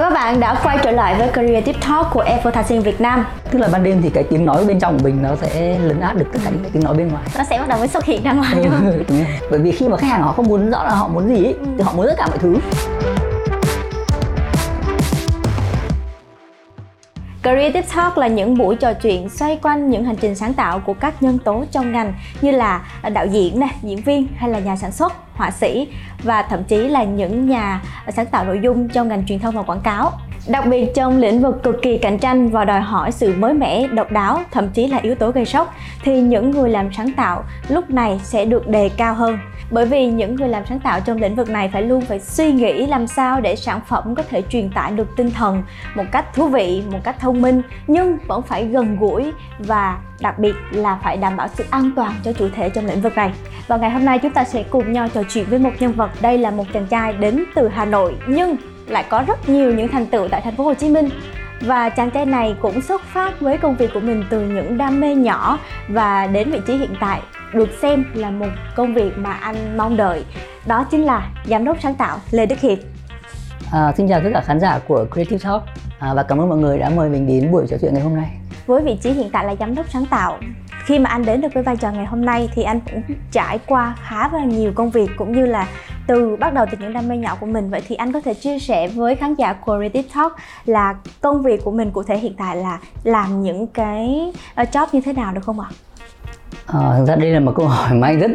Chào các bạn đã quay trở lại với Creative Talk của Advertising Việt Nam Tức là ban đêm thì cái tiếng nói bên trong của mình nó sẽ lấn át được tất cả những cái tiếng nói bên ngoài Nó sẽ bắt đầu mới xuất hiện ra ngoài không? Ừ, đúng rồi. Bởi vì khi mà khách hàng họ không muốn rõ là họ muốn gì ấy, thì họ muốn tất cả mọi thứ Creative Talk là những buổi trò chuyện xoay quanh những hành trình sáng tạo của các nhân tố trong ngành như là đạo diễn, nè, diễn viên hay là nhà sản xuất, họa sĩ và thậm chí là những nhà sáng tạo nội dung trong ngành truyền thông và quảng cáo. Đặc biệt trong lĩnh vực cực kỳ cạnh tranh và đòi hỏi sự mới mẻ, độc đáo, thậm chí là yếu tố gây sốc thì những người làm sáng tạo lúc này sẽ được đề cao hơn. Bởi vì những người làm sáng tạo trong lĩnh vực này phải luôn phải suy nghĩ làm sao để sản phẩm có thể truyền tải được tinh thần một cách thú vị, một cách thông minh nhưng vẫn phải gần gũi và đặc biệt là phải đảm bảo sự an toàn cho chủ thể trong lĩnh vực này. Và ngày hôm nay chúng ta sẽ cùng nhau trò chuyện với một nhân vật. Đây là một chàng trai đến từ Hà Nội nhưng lại có rất nhiều những thành tựu tại thành phố Hồ Chí Minh và chàng trai này cũng xuất phát với công việc của mình từ những đam mê nhỏ và đến vị trí hiện tại được xem là một công việc mà anh mong đợi. Đó chính là giám đốc sáng tạo Lê Đức Hiệp. À, Xin chào tất cả khán giả của Creative Talk. À, và cảm ơn mọi người đã mời mình đến buổi trò chuyện ngày hôm nay. Với vị trí hiện tại là giám đốc sáng tạo khi mà anh đến được với vai trò ngày hôm nay thì anh cũng trải qua khá là nhiều công việc cũng như là từ bắt đầu từ những đam mê nhỏ của mình. Vậy thì anh có thể chia sẻ với khán giả của Creative Talk là công việc của mình cụ thể hiện tại là làm những cái ờ, job như thế nào được không ạ? À, ra đây là một câu hỏi mà anh rất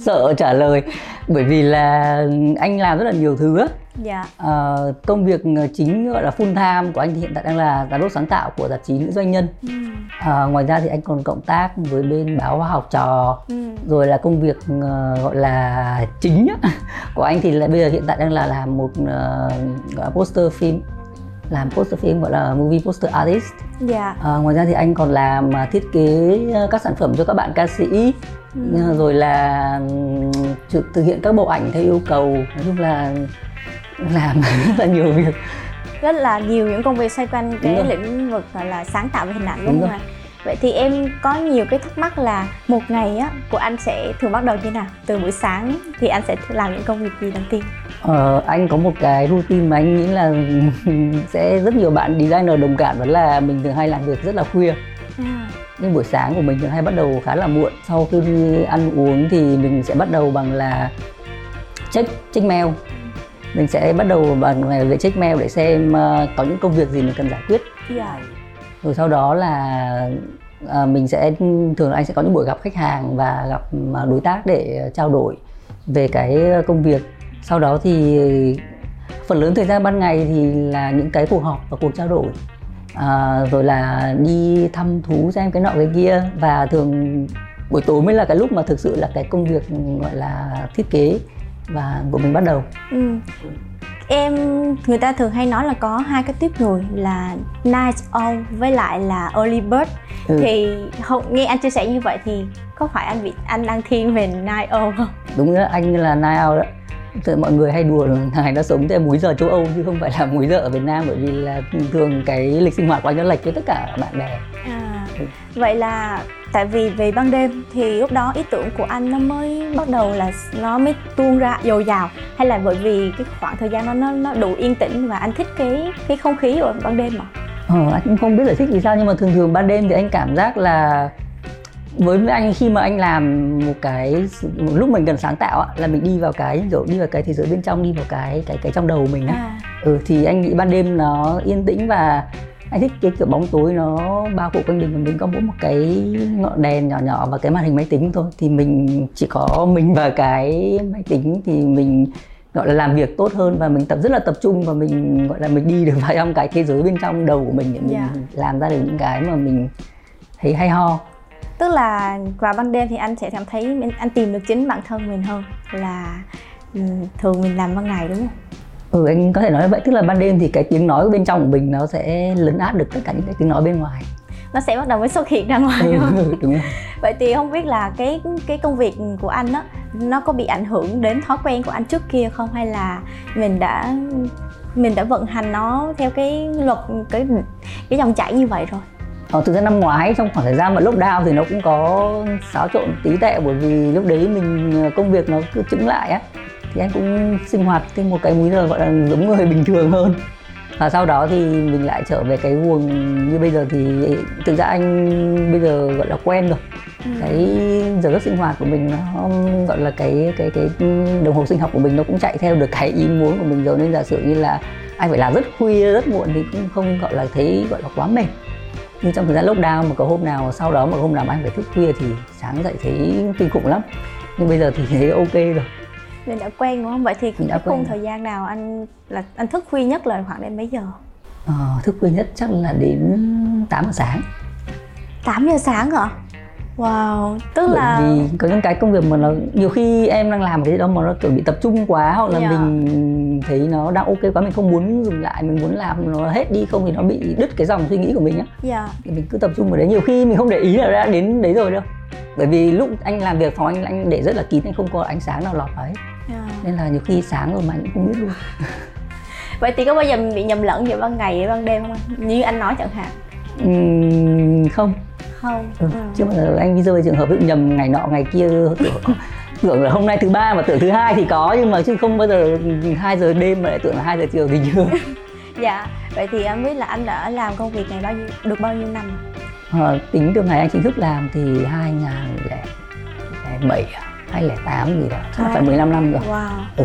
sợ trả lời bởi vì là anh làm rất là nhiều thứ á. Dạ. À, công việc chính gọi là full time của anh thì hiện tại đang là giám đốc sáng tạo của tạp chí nữ doanh nhân. Ừ. À, ngoài ra thì anh còn cộng tác với bên báo học trò, ừ. rồi là công việc uh, gọi là chính á, của anh thì là bây giờ hiện tại đang là làm một uh, poster phim làm poster phim gọi là movie poster artist. Dạ. À, ngoài ra thì anh còn làm thiết kế các sản phẩm cho các bạn ca sĩ, ừ. rồi là thực hiện các bộ ảnh theo yêu cầu. Nói chung là làm rất là nhiều việc rất là nhiều những công việc xoay quanh cái lĩnh vực gọi là sáng tạo về hình ảnh đúng, đúng không ạ vậy thì em có nhiều cái thắc mắc là một ngày á của anh sẽ thường bắt đầu như nào từ buổi sáng thì anh sẽ làm những công việc gì đầu tiên ờ, anh có một cái routine mà anh nghĩ là sẽ rất nhiều bạn designer đồng cảm vẫn là mình thường hay làm việc rất là khuya. À. nhưng buổi sáng của mình thường hay bắt đầu khá là muộn. Sau khi ăn uống thì mình sẽ bắt đầu bằng là check check mail. Mình sẽ bắt đầu bằng để check mail để xem uh, có những công việc gì mình cần giải quyết. Yeah. Rồi sau đó là uh, mình sẽ thường là anh sẽ có những buổi gặp khách hàng và gặp uh, đối tác để trao đổi về cái công việc sau đó thì phần lớn thời gian ban ngày thì là những cái cuộc họp và cuộc trao đổi. À, rồi là đi thăm thú xem cái nọ cái kia. Và thường buổi tối mới là cái lúc mà thực sự là cái công việc gọi là thiết kế và của mình bắt đầu. Ừ. em người ta thường hay nói là có hai cái tiếp người là night owl với lại là early bird. Ừ. thì không nghe anh chia sẻ như vậy thì có phải anh bị anh đang thiên về night owl không? Đúng đó anh là night owl đó Mọi người hay đùa là thằng này nó sống theo múi giờ châu Âu chứ không phải là múi giờ ở Việt Nam bởi vì là thường cái lịch sinh hoạt của anh nó lệch với tất cả bạn bè. À. Vậy là tại vì về ban đêm thì lúc đó ý tưởng của anh nó mới bắt đầu là nó mới tuôn ra dồi dào hay là bởi vì cái khoảng thời gian nó nó nó đủ yên tĩnh và anh thích cái cái không khí ở ban đêm mà ờ, anh cũng không biết giải thích vì sao nhưng mà thường thường ban đêm thì anh cảm giác là với anh khi mà anh làm một cái một lúc mình cần sáng tạo là mình đi vào cái rồi đi vào cái thế giới bên trong đi vào cái cái cái trong đầu mình á à. ừ thì anh nghĩ ban đêm nó yên tĩnh và anh thích cái kiểu bóng tối nó bao phủ quanh mình và mình có mỗi một cái ngọn đèn nhỏ nhỏ và cái màn hình máy tính thôi thì mình chỉ có mình và cái máy tính thì mình gọi là làm việc tốt hơn và mình tập rất là tập trung và mình gọi là mình đi được vào trong cái thế giới bên trong đầu của mình để mình yeah. Dạ. làm ra được những cái mà mình thấy hay ho tức là vào ban đêm thì anh sẽ cảm thấy anh tìm được chính bản thân mình hơn là ừ, thường mình làm ban ngày đúng không? Ừ anh có thể nói vậy. Tức là ban đêm thì cái tiếng nói bên trong của mình nó sẽ lấn át được tất cả những cái tiếng nói bên ngoài. Nó sẽ bắt đầu mới xuất hiện ra ngoài ừ, đúng không? đúng rồi. vậy thì không biết là cái cái công việc của anh á nó có bị ảnh hưởng đến thói quen của anh trước kia không? Hay là mình đã mình đã vận hành nó theo cái luật cái cái dòng chảy như vậy rồi Ờ, thực ra năm ngoái trong khoảng thời gian mà lockdown thì nó cũng có xáo trộn tí tệ bởi vì lúc đấy mình công việc nó cứ chững lại á. Thì anh cũng sinh hoạt thêm một cái múi giờ gọi là giống người bình thường hơn. Và sau đó thì mình lại trở về cái guồng như bây giờ thì thực ra anh bây giờ gọi là quen rồi. Ừ. cái giờ giấc sinh hoạt của mình nó gọi là cái cái cái đồng hồ sinh học của mình nó cũng chạy theo được cái ý muốn của mình rồi. Nên giả sử như là anh phải làm rất khuya rất muộn thì cũng không gọi là thấy gọi là quá mệt nhưng trong thời gian lockdown mà có hôm nào sau đó mà hôm nào anh phải thức khuya thì sáng dậy thấy kinh khủng lắm. Nhưng bây giờ thì thấy ok rồi. Nên đã quen đúng không? Vậy thì đã khung thời gian nào anh là anh thức khuya nhất là khoảng đến mấy giờ? Ờ, thức khuya nhất chắc là đến 8 giờ sáng. 8 giờ sáng hả Wow, tức Bởi là vì có những cái công việc mà nó nhiều khi em đang làm cái gì đó mà nó kiểu bị tập trung quá hoặc là yeah. Dạ. mình thấy nó đang ok quá mình không muốn dừng lại mình muốn làm nó hết đi không thì nó bị đứt cái dòng suy nghĩ của mình á. Yeah. Dạ. Thì mình cứ tập trung vào đấy nhiều khi mình không để ý là đã đến đấy rồi đâu. Bởi vì lúc anh làm việc phòng anh anh để rất là kín anh không có ánh sáng nào lọt vào ấy. Yeah. Dạ. Nên là nhiều khi sáng rồi mà anh cũng không biết luôn. Vậy thì có bao giờ mình bị nhầm lẫn giữa ban ngày và ban đêm không anh? Như anh nói chẳng hạn. Uhm, không không ừ. Ừ. chứ mà anh rơi trường hợp nhầm ngày nọ ngày kia tưởng, là hôm nay thứ ba mà tưởng thứ hai thì có nhưng mà chứ không bao giờ 2 giờ đêm mà lại tưởng là 2 giờ chiều thì chưa dạ vậy thì em biết là anh đã làm công việc này bao nhiêu được bao nhiêu năm à, tính từ ngày anh chính thức làm thì 2007 2008 gì đó chắc à. phải 15 năm rồi wow. ừ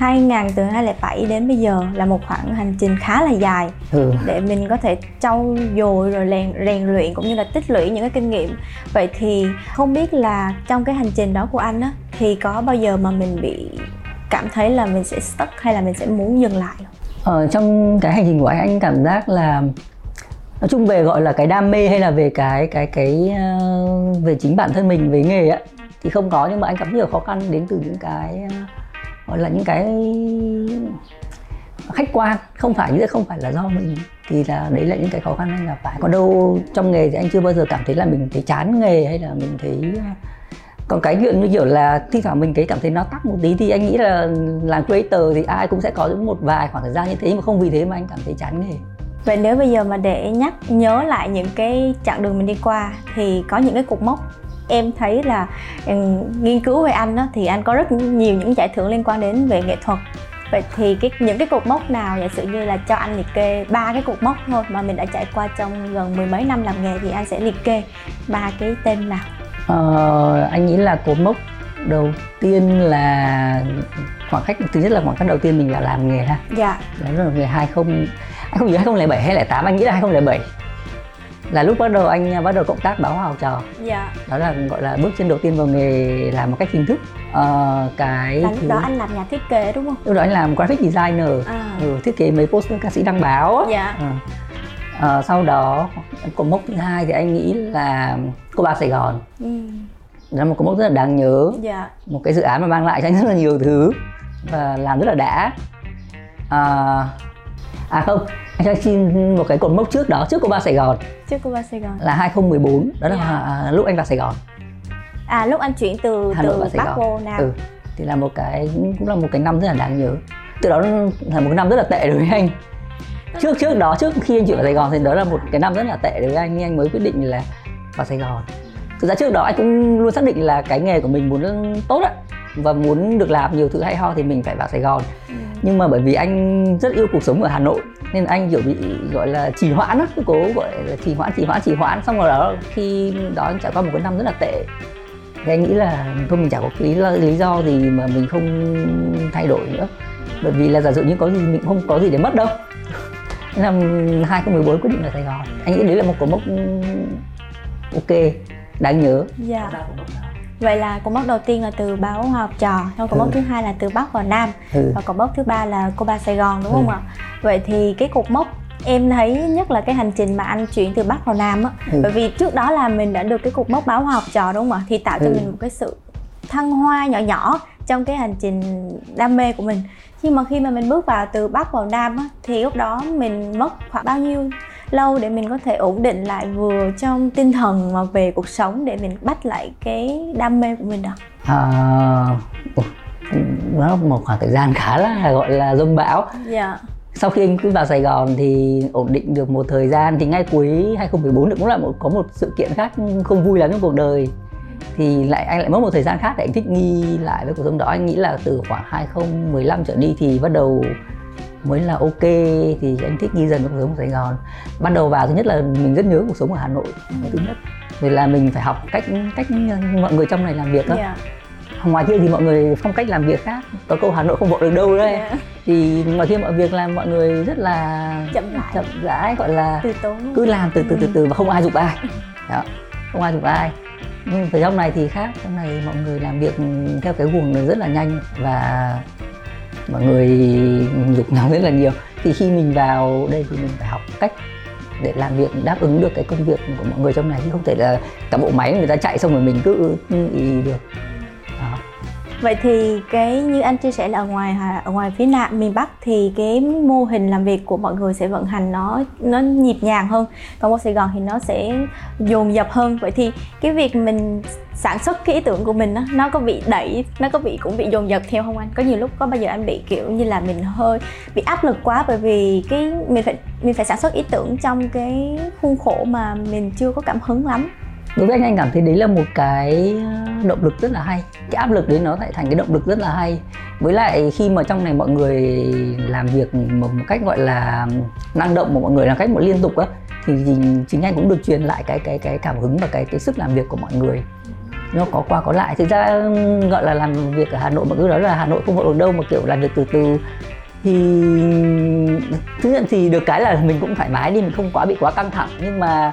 2000 từ 2007 đến bây giờ là một khoảng hành trình khá là dài. Ừ. để mình có thể trau dồi rồi rèn rèn luyện cũng như là tích lũy những cái kinh nghiệm. Vậy thì không biết là trong cái hành trình đó của anh á thì có bao giờ mà mình bị cảm thấy là mình sẽ stuck hay là mình sẽ muốn dừng lại ở ờ, trong cái hành trình của anh anh cảm giác là nói chung về gọi là cái đam mê hay là về cái cái cái uh, về chính bản thân mình về nghề á thì không có nhưng mà anh gặp nhiều khó khăn đến từ những cái gọi là những cái khách quan, không phải, như không phải là do mình, thì là đấy là những cái khó khăn anh gặp phải. Còn đâu trong nghề thì anh chưa bao giờ cảm thấy là mình thấy chán nghề hay là mình thấy còn cái chuyện như kiểu là thi thoảng mình thấy cảm thấy nó tắc một tí thì anh nghĩ là làm creator thì ai cũng sẽ có một vài khoảng thời gian như thế nhưng mà không vì thế mà anh cảm thấy chán nghề. Vậy nếu bây giờ mà để nhắc nhớ lại những cái chặng đường mình đi qua thì có những cái cục mốc em thấy là um, nghiên cứu về anh đó, thì anh có rất nhiều những giải thưởng liên quan đến về nghệ thuật. Vậy thì cái những cái cột mốc nào giả sử như là cho anh liệt kê ba cái cột mốc thôi mà mình đã trải qua trong gần mười mấy năm làm nghề thì anh sẽ liệt kê ba cái tên nào? Ờ, anh nghĩ là cột mốc đầu tiên là khoảng cách thứ nhất là khoảng cách đầu tiên mình là làm nghề ha. Dạ. Đó là về 20 anh không nhớ 2007 hay 2008 anh nghĩ là 2007 là lúc bắt đầu anh bắt đầu cộng tác báo học trò. Dạ. Đó là gọi là bước chân đầu tiên vào nghề làm một cách chính thức. Ờ, cái là lúc thứ... đó anh làm nhà thiết kế đúng không? Lúc đó anh làm graphic designer. À. ừ, thiết kế mấy poster ca sĩ đăng báo dạ. Ừ. à, sau đó cột mốc thứ hai thì anh nghĩ là cô bác sài gòn. Ừ. đó là một cột mốc rất là đáng nhớ. Dạ. một cái dự án mà mang lại cho anh rất là nhiều thứ và làm rất là đã. À, à không anh cho xin một cái cột mốc trước đó trước cô ba Sài Gòn trước cô ba Sài Gòn là 2014 đó là yeah. Dạ. Lúc anh vào Sài Gòn à lúc anh chuyển từ Hà Nội từ Bắc vô Nam ừ. thì là một cái cũng là một cái năm rất là đáng nhớ từ đó là một cái năm rất là tệ đối với anh trước trước đó trước khi anh chuyển vào Sài Gòn thì đó là một cái năm rất là tệ đối với anh anh mới quyết định là vào Sài Gòn thực ra trước đó anh cũng luôn xác định là cái nghề của mình muốn tốt á và muốn được làm nhiều thứ hay ho thì mình phải vào Sài Gòn ừ. Nhưng mà bởi vì anh rất yêu cuộc sống ở Hà Nội nên anh kiểu bị gọi là trì hoãn á cứ cố gọi là trì hoãn trì hoãn trì hoãn. Xong rồi đó khi đó anh trải qua một cái năm rất là tệ. Thì anh nghĩ là thôi mình chả có lý, lý do gì mà mình không thay đổi nữa. Bởi vì là giả dụ như có gì mình không có gì để mất đâu. Năm 2014 quyết định ở Sài Gòn. Anh nghĩ đấy là một cột mốc ok đáng nhớ. Dạ vậy là cột mốc đầu tiên là từ báo học trò xong cột ừ. mốc thứ hai là từ bắc vào nam ừ. và cột mốc thứ ba là cô ba sài gòn đúng ừ. không ạ vậy thì cái cột mốc em thấy nhất là cái hành trình mà anh chuyển từ bắc vào nam á ừ. bởi vì trước đó là mình đã được cái cột mốc báo học trò đúng không ạ thì tạo cho ừ. mình một cái sự thăng hoa nhỏ nhỏ trong cái hành trình đam mê của mình nhưng mà khi mà mình bước vào từ bắc vào nam á thì lúc đó mình mất khoảng bao nhiêu lâu để mình có thể ổn định lại vừa trong tinh thần và về cuộc sống để mình bắt lại cái đam mê của mình đó. À, nó một khoảng thời gian khá là gọi là rông bão. Dạ. Sau khi anh cứ vào Sài Gòn thì ổn định được một thời gian thì ngay cuối 2014 cũng là một có một sự kiện khác không vui lắm trong cuộc đời. Thì lại anh lại mất một thời gian khác để anh thích nghi lại với cuộc sống đó. Anh nghĩ là từ khoảng 2015 trở đi thì bắt đầu mới là ok thì anh thích nghi dần cuộc sống ở Sài Gòn. Ban đầu vào thứ nhất là mình rất nhớ cuộc sống ở Hà Nội cái thứ nhất. Rồi là mình phải học cách cách mọi người trong này làm việc đó yeah. Ngoài kia thì mọi người phong cách làm việc khác. Có câu Hà Nội không vội được đâu đấy. Yeah. Dạ. thì ngoài kia mọi việc làm mọi người rất là chậm rãi. chậm rãi gọi là từ tốn. cứ làm từ từ từ từ và không ai dục ai. Đó. không ai dục ai. Nhưng ở trong này thì khác. Trong này mọi người làm việc theo cái guồng rất là nhanh và mọi người dục nhau rất là nhiều. Thì khi mình vào đây thì mình phải học cách để làm việc, đáp ứng được cái công việc của mọi người trong này. Chứ không thể là cả bộ máy người ta chạy xong rồi mình cứ ý được vậy thì cái như anh chia sẻ là ở ngoài ở ngoài phía nam miền bắc thì cái mô hình làm việc của mọi người sẽ vận hành nó nó nhịp nhàng hơn. Còn ở sài gòn thì nó sẽ dồn dập hơn. Vậy thì cái việc mình sản xuất cái ý tưởng của mình đó, nó có bị đẩy nó có bị cũng bị dồn dập theo không anh? Có nhiều lúc có bao giờ anh bị kiểu như là mình hơi bị áp lực quá bởi vì cái mình phải mình phải sản xuất ý tưởng trong cái khuôn khổ mà mình chưa có cảm hứng lắm đối với anh anh cảm thấy đấy là một cái ờ, động lực rất là hay. Cái áp lực đấy nó lại thành cái động lực rất là hay. Với lại khi mà trong này mọi người làm việc một, một cách gọi là năng động mà mọi người làm cách một liên tục á thì chính anh cũng được truyền lại cái cái cái cảm hứng và cái cái sức làm việc của mọi người. Nó có qua có lại. Thực ra ừ, gọi là làm việc ở hà nội mọi người nói là hà nội không vội được đâu mà kiểu làm việc từ từ. Thì ừ, thứ nhất thì được cái là mình cũng thoải mái đi mình không quá bị quá căng thẳng. Nhưng mà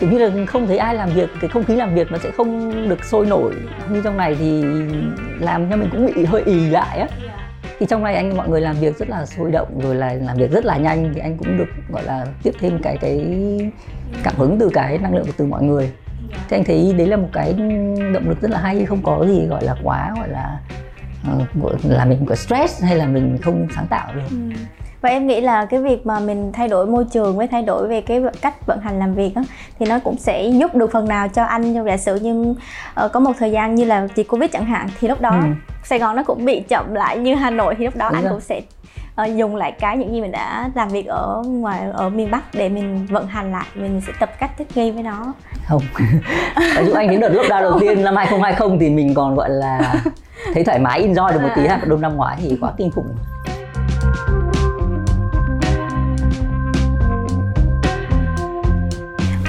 kiểu như là không thấy ai làm việc cái không khí làm việc nó sẽ không được sôi nổi như trong này thì làm cho mình cũng bị hơi ì lại á. Thì trong này anh mọi người làm việc rất là sôi động rồi là làm việc rất là nhanh thì anh cũng được gọi là tiếp thêm cái cái cảm hứng từ cái năng lượng từ mọi người. Thì anh thấy đấy là một cái động lực rất là hay không có gì gọi là quá gọi là uh, là mình có stress hay là mình không sáng tạo được. Ừ và em nghĩ là cái việc mà mình thay đổi môi trường với thay đổi về cái cách vận hành làm việc đó, thì nó cũng sẽ giúp được phần nào cho anh. Trong giả sử nhưng uh, có một thời gian như là dịch covid chẳng hạn thì lúc đó ừ. sài gòn nó cũng bị chậm lại như hà nội thì lúc đó Đúng anh rồi. cũng sẽ uh, dùng lại cái những gì mình đã làm việc ở ngoài ở miền bắc để mình vận hành lại. Mình sẽ tập cách thích nghi với nó. Không. Ví dụ anh đến đợt lúc ra đầu tiên năm 2020 thì mình còn gọi là thấy thoải mái enjoy được một tí ha. Đông năm ngoái thì quá kinh khủng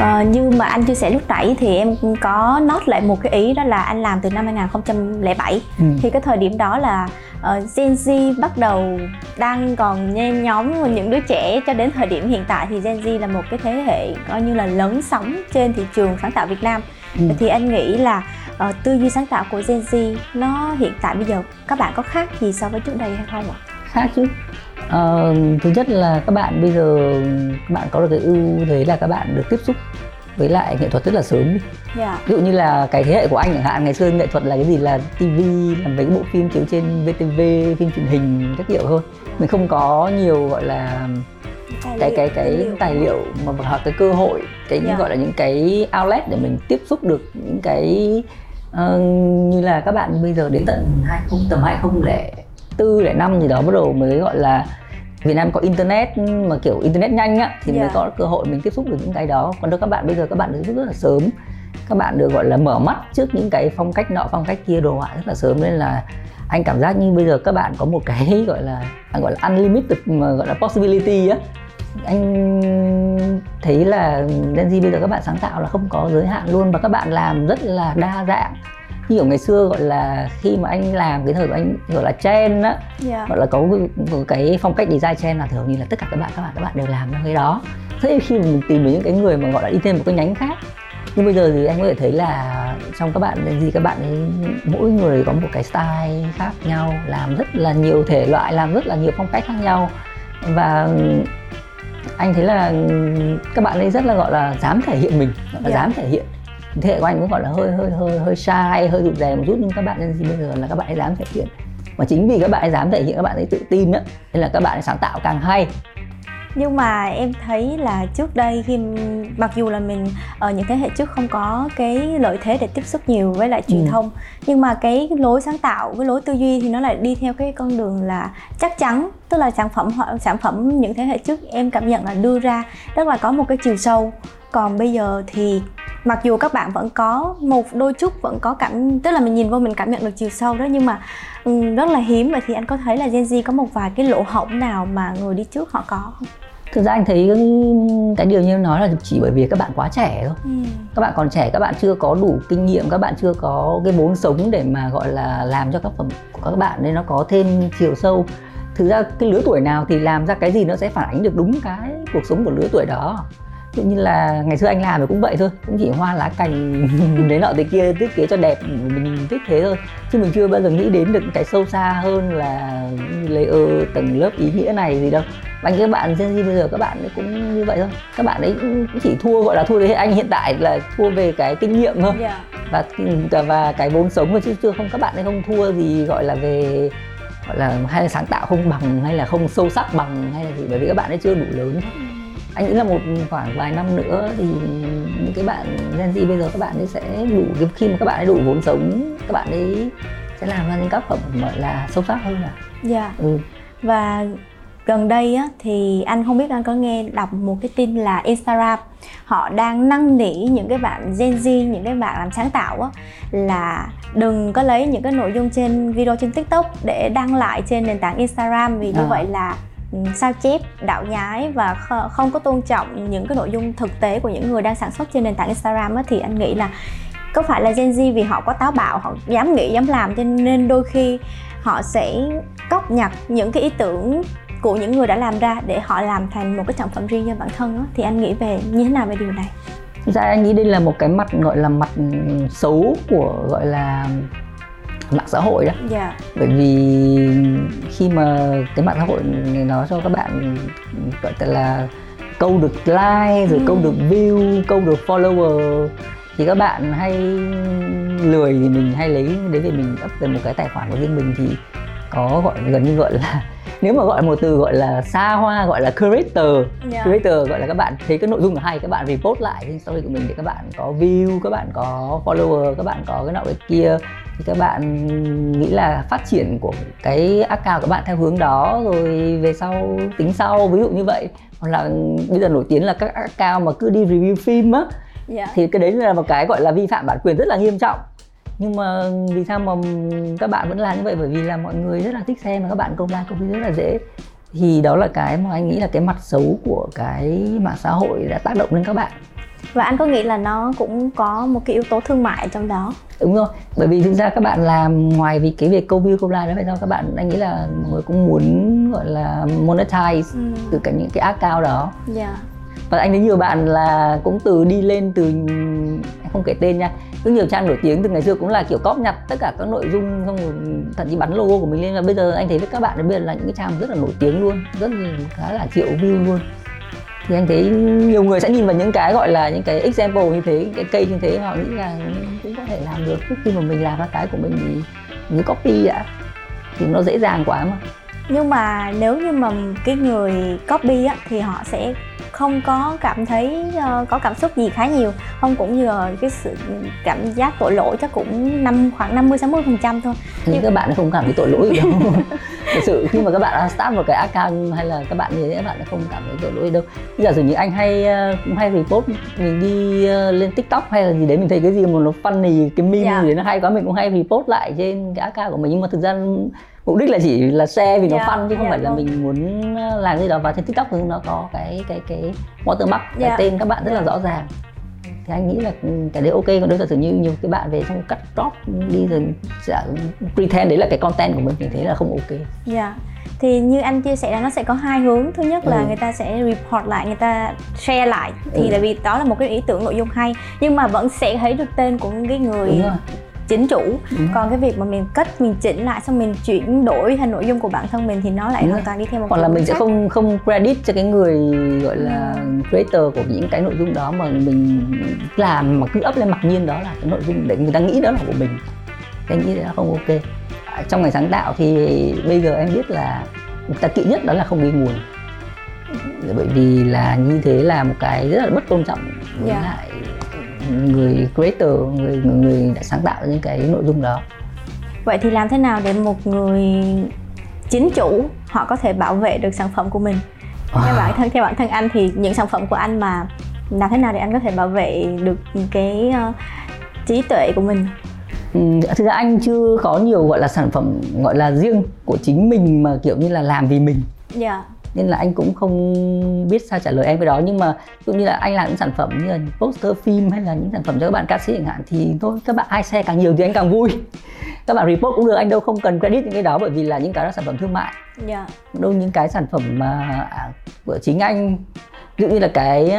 Ờ, như mà anh chia sẻ lúc nãy thì em có nốt lại một cái ý đó là anh làm từ năm 2007 ừ. thì cái thời điểm đó là uh, Gen Z bắt đầu đang còn nhen nhóm những đứa trẻ cho đến thời điểm hiện tại thì Gen Z là một cái thế hệ coi như là lớn sóng trên thị trường sáng tạo Việt Nam ừ. thì anh nghĩ là uh, tư duy sáng tạo của Gen Z nó hiện tại bây giờ các bạn có khác gì so với trước đây hay không ạ? Khác chứ Uh, thứ nhất là các bạn bây giờ các bạn có được cái ưu thế là các bạn được tiếp xúc với lại nghệ thuật rất là sớm yeah. Dạ. ví dụ như là cái thế hệ của anh chẳng hạn ngày xưa nghệ thuật là cái gì là tv làm mấy cái bộ phim chiếu trên vtv phim truyền hình các kiểu thôi mình không có nhiều gọi là tài cái cái cái liệu. tài liệu mà hoặc cái cơ hội cái yeah. Dạ. gọi là những cái outlet để mình tiếp xúc được những cái uh, như là các bạn bây giờ đến tận 20 tầm 2004 lẻ năm gì đó bắt đầu mới gọi là Việt Nam có internet mà kiểu internet nhanh á thì yeah. mới dạ. có cơ hội mình tiếp xúc được những cái đó còn đâu các bạn bây giờ các bạn được tiếp xúc rất là sớm các bạn được gọi là mở mắt trước những cái phong cách nọ phong cách kia đồ họa rất là sớm nên là anh cảm giác như bây giờ các bạn có một cái gọi là gọi là unlimited mà gọi là possibility á anh thấy là Gen Z bây giờ các bạn sáng tạo là không có giới hạn luôn và các bạn làm rất là đa dạng như kiểu ngày xưa gọi là khi mà anh làm cái thời của anh gọi là trend á yeah. Dạ. gọi là có cái, cái phong cách design trend là thường như là tất cả các bạn các bạn các bạn đều làm cái đó thế khi mà mình tìm được những cái người mà gọi là đi thêm một cái nhánh khác nhưng bây giờ thì anh có thể thấy là trong các bạn gì các bạn ấy mỗi người có một cái style khác nhau làm rất là nhiều thể loại làm rất là nhiều phong cách khác nhau và anh thấy là các bạn ấy rất là gọi là dám thể hiện mình yeah. Dạ. dám thể hiện thế hệ của anh cũng gọi là hơi hơi hơi hơi sai hơi rụt rè một chút nhưng các bạn nên bây giờ là các bạn ấy dám thể hiện. Và chính vì các bạn ấy dám thể hiện các bạn ấy tự tin á nên là các bạn ấy sáng tạo càng hay. Nhưng mà em thấy là trước đây khi mặc dù là mình ở những thế hệ trước không có cái lợi thế để tiếp xúc nhiều với lại truyền ừ. thông nhưng mà cái lối sáng tạo với lối tư duy thì nó lại đi theo cái con đường là chắc chắn tức là sản phẩm sản phẩm những thế hệ trước em cảm nhận là đưa ra rất là có một cái chiều sâu còn bây giờ thì mặc dù các bạn vẫn có một đôi chút vẫn có cảm tức là mình nhìn vô mình cảm nhận được chiều sâu đó nhưng mà um, rất là hiếm vậy thì anh có thấy là Gen Z có một vài cái lỗ hổng nào mà người đi trước họ có không? thực ra anh thấy cái điều như em nói là chỉ bởi vì các bạn quá trẻ thôi ừ. các bạn còn trẻ các bạn chưa có đủ kinh nghiệm các bạn chưa có cái vốn sống để mà gọi là làm cho các phẩm của các bạn nên nó có thêm chiều sâu thực ra cái lứa tuổi nào thì làm ra cái gì nó sẽ phản ánh được đúng cái cuộc sống của lứa tuổi đó ví như là ngày xưa anh làm thì cũng vậy thôi cũng chỉ hoa lá cành đấy nọ thế kia thiết kế cho đẹp mình thích thế thôi. Chứ mình chưa bao giờ nghĩ đến được cái sâu xa hơn là layer tầng lớp ý nghĩa này gì đâu. Và các bạn Gen Z bây giờ các bạn ấy cũng như vậy thôi. Các bạn ấy cũng chỉ thua gọi là thua thế anh hiện tại là thua về cái kinh nghiệm thôi. Yeah. và và cái vốn sống chứ chưa không các bạn ấy không thua gì gọi là về gọi là hay là sáng tạo không bằng hay là không sâu sắc bằng hay là gì. Bởi vì các bạn ấy chưa đủ lớn. thôi anh nghĩ là một khoảng vài năm nữa thì những cái bạn Gen Z bây giờ các bạn ấy sẽ đủ khi mà các bạn ấy đủ vốn sống các bạn ấy sẽ làm ra những tác phẩm gọi là sâu sắc hơn à dạ yeah. ừ. và gần đây á, thì anh không biết anh có nghe đọc một cái tin là Instagram họ đang năn nỉ những cái bạn Gen Z những cái bạn làm sáng tạo á, là đừng có lấy những cái nội dung trên video trên TikTok để đăng lại trên nền tảng Instagram vì à. như vậy là sao chép đạo nhái và không có tôn trọng những cái nội dung thực tế của những người đang sản xuất trên nền tảng Instagram ấy, thì anh nghĩ là có phải là Gen Z vì họ có táo bạo họ dám nghĩ dám làm cho nên đôi khi họ sẽ cóp nhặt những cái ý tưởng của những người đã làm ra để họ làm thành một cái sản phẩm riêng cho bản thân đó. thì anh nghĩ về như thế nào về điều này ra anh nghĩ đây là một cái mặt gọi là mặt xấu của gọi là mạng xã hội đó yeah. Dạ. bởi vì khi mà cái mạng xã hội này nó cho các bạn gọi là câu được like rồi ừ. câu được view câu được follower thì các bạn hay lười thì mình hay lấy đấy để mình up về một cái tài khoản của riêng mình thì có gọi gần như gọi là nếu mà gọi một từ gọi là xa hoa gọi là creator yeah. Dạ. creator gọi là các bạn thấy cái nội dung là hay các bạn report lại trên story của mình để các bạn có view các bạn có follower các bạn có cái nọ cái kia thì các bạn nghĩ là phát triển của cái account của bạn theo hướng đó rồi về sau tính sau ví dụ như vậy. Hoặc là bây giờ nổi tiếng là các account mà cứ đi review phim á. Yeah. Dạ. thì cái đấy là một cái gọi là vi phạm bản quyền rất là nghiêm trọng. Nhưng mà vì sao mà các bạn vẫn làm như vậy? Bởi vì là mọi người rất là thích xem và các bạn công like công rất là dễ. Thì đó là cái mà anh nghĩ là cái mặt xấu của cái mạng xã hội đã tác động lên các bạn và anh có nghĩ là nó cũng có một cái yếu tố thương mại trong đó đúng rồi bởi vì thực ra các bạn làm ngoài vì cái việc câu view câu like đó vậy sao các bạn anh nghĩ là mọi người cũng muốn gọi là monetize ừ. từ cả những cái account đó yeah. Dạ. và anh thấy nhiều bạn là cũng từ đi lên từ không kể tên nha rất nhiều trang nổi tiếng từ ngày xưa cũng là kiểu cóp nhặt tất cả các nội dung xong rồi thậm chí bắn logo của mình lên và bây giờ anh thấy với các bạn bây giờ là những cái trang rất là nổi tiếng luôn rất là khá là triệu view luôn thì anh thấy nhiều người sẽ nhìn vào những cái gọi là những cái example như thế cái cây như thế họ nghĩ là cũng có thể làm được. Khi mà mình làm ra cái của mình thì như copy ạ. Thì nó dễ dàng quá mà. Nhưng mà nếu như mà cái người copy á thì họ sẽ không có cảm thấy uh, có cảm xúc gì khá nhiều. Không cũng như là cái sự cảm giác tội lỗi chắc cũng năm khoảng 50 60 phần trăm thôi. Nhưng các bạn không cảm thấy tội lỗi đâu thực sự khi mà các bạn start một cái account hay là các bạn như thế các bạn không cảm thấy tội lỗi đâu giả sử như anh hay uh, cũng hay report mình đi uh, lên tiktok hay là gì đấy mình thấy cái gì mà nó funny cái meme yeah. Dạ. gì nó hay quá mình cũng hay report lại trên cái account của mình nhưng mà thực ra mục đích là chỉ là share vì nó yeah, dạ, fun chứ không yeah, dạ phải là mình muốn ờ, làm gì đó và trên tiktok thì nó có cái cái cái watermark yeah. cái tên các bạn rất là rõ ràng thì anh nghĩ là cái đấy ok còn giả sử như nhiều cái bạn về xong cắt drop đi rồi sẽ pretend đấy là cái content của mình thì thế là không ok dạ yeah. thì như anh chia sẻ là nó sẽ có hai hướng thứ nhất là ừ. người ta sẽ report lại người ta share lại thì ừ. tại vì đó là một cái ý tưởng nội dung hay nhưng mà vẫn sẽ thấy được tên của cái người chính chủ. Còn cái việc mà mình cất mình chỉnh lại xong mình chuyển đổi thành nội dung của bản thân mình thì nó lại hoàn toàn đi theo một hoặc là mình sẽ không không credit cho cái người gọi là creator của những cái nội dung đó mà mình làm mà cứ ấp lên mặc nhiên đó là cái nội dung để người ta nghĩ đó là của mình. Anh nghĩ là không ok. Trong ngành sáng tạo thì bây giờ em biết là người ta kỵ nhất đó là không ghi nguồn. Bởi vì là như thế là một cái rất là bất tôn trọng với yeah. Dạ. lại người creator người người, người đã sáng tạo những cái nội dung đó. Vậy thì làm thế nào để một người chính chủ họ có thể bảo vệ được sản phẩm của mình? Theo bản thân theo bản thân anh thì những sản phẩm của anh mà làm thế nào để anh có thể bảo vệ được cái uh, trí tuệ của mình? Ừ, thực ra anh chưa có nhiều gọi là sản phẩm gọi là riêng của chính mình mà kiểu như là làm vì mình. Dạ. yeah. Nên là anh cũng không biết sao trả lời em cái đó nhưng mà ví dụ như là anh làm những sản phẩm như là poster phim hay là những sản phẩm cho các bạn ca sĩ chẳng hạn thì thôi các bạn ai share càng nhiều thì anh càng vui các bạn report cũng được anh đâu không cần credit những cái đó bởi vì là những cái đó sản phẩm thương mại yeah. Dạ. đâu những cái sản phẩm mà à, của chính anh ví dụ như là cái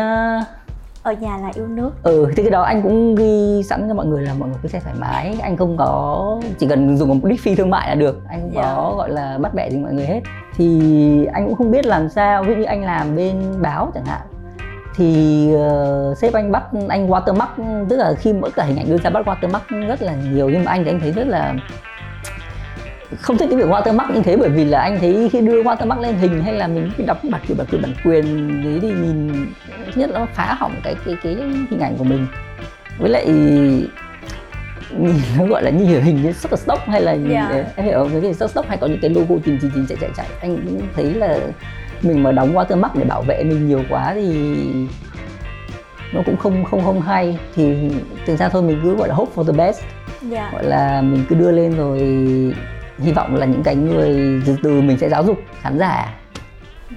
ở nhà là yêu nước ừ thì cái đó anh cũng ghi sẵn cho mọi người là mọi người cứ xe thoải mái anh không có chỉ cần dùng một đích phi thương mại là được anh không yeah. có dạ. gọi là bắt bẻ gì mọi người hết thì anh cũng không biết làm sao ví dụ như anh làm bên báo chẳng hạn thì uh, sếp anh bắt anh watermark tức là khi mỗi cả hình ảnh đưa ra bắt watermark rất là nhiều nhưng mà anh thì anh thấy rất là không thích cái việc watermark như thế bởi vì là anh thấy khi đưa watermark lên hình hay là mình đọc bản quyền bản quyền bản quyền đấy thì nhìn nhất nó phá hỏng cái cái cái hình ảnh của mình với lại nhìn nó gọi là như hình như stock stock hay là yeah. Dạ. em hiểu cái stock stock hay có những cái logo chìm chìm chìm chạy chạy chạy anh cũng thấy là mình mà đóng watermark để bảo vệ mình nhiều quá thì nó cũng không không không hay thì thực ra thôi mình cứ gọi là hope for the best yeah. Dạ. gọi là mình cứ đưa lên rồi hy vọng là những cái người từ từ mình sẽ giáo dục khán giả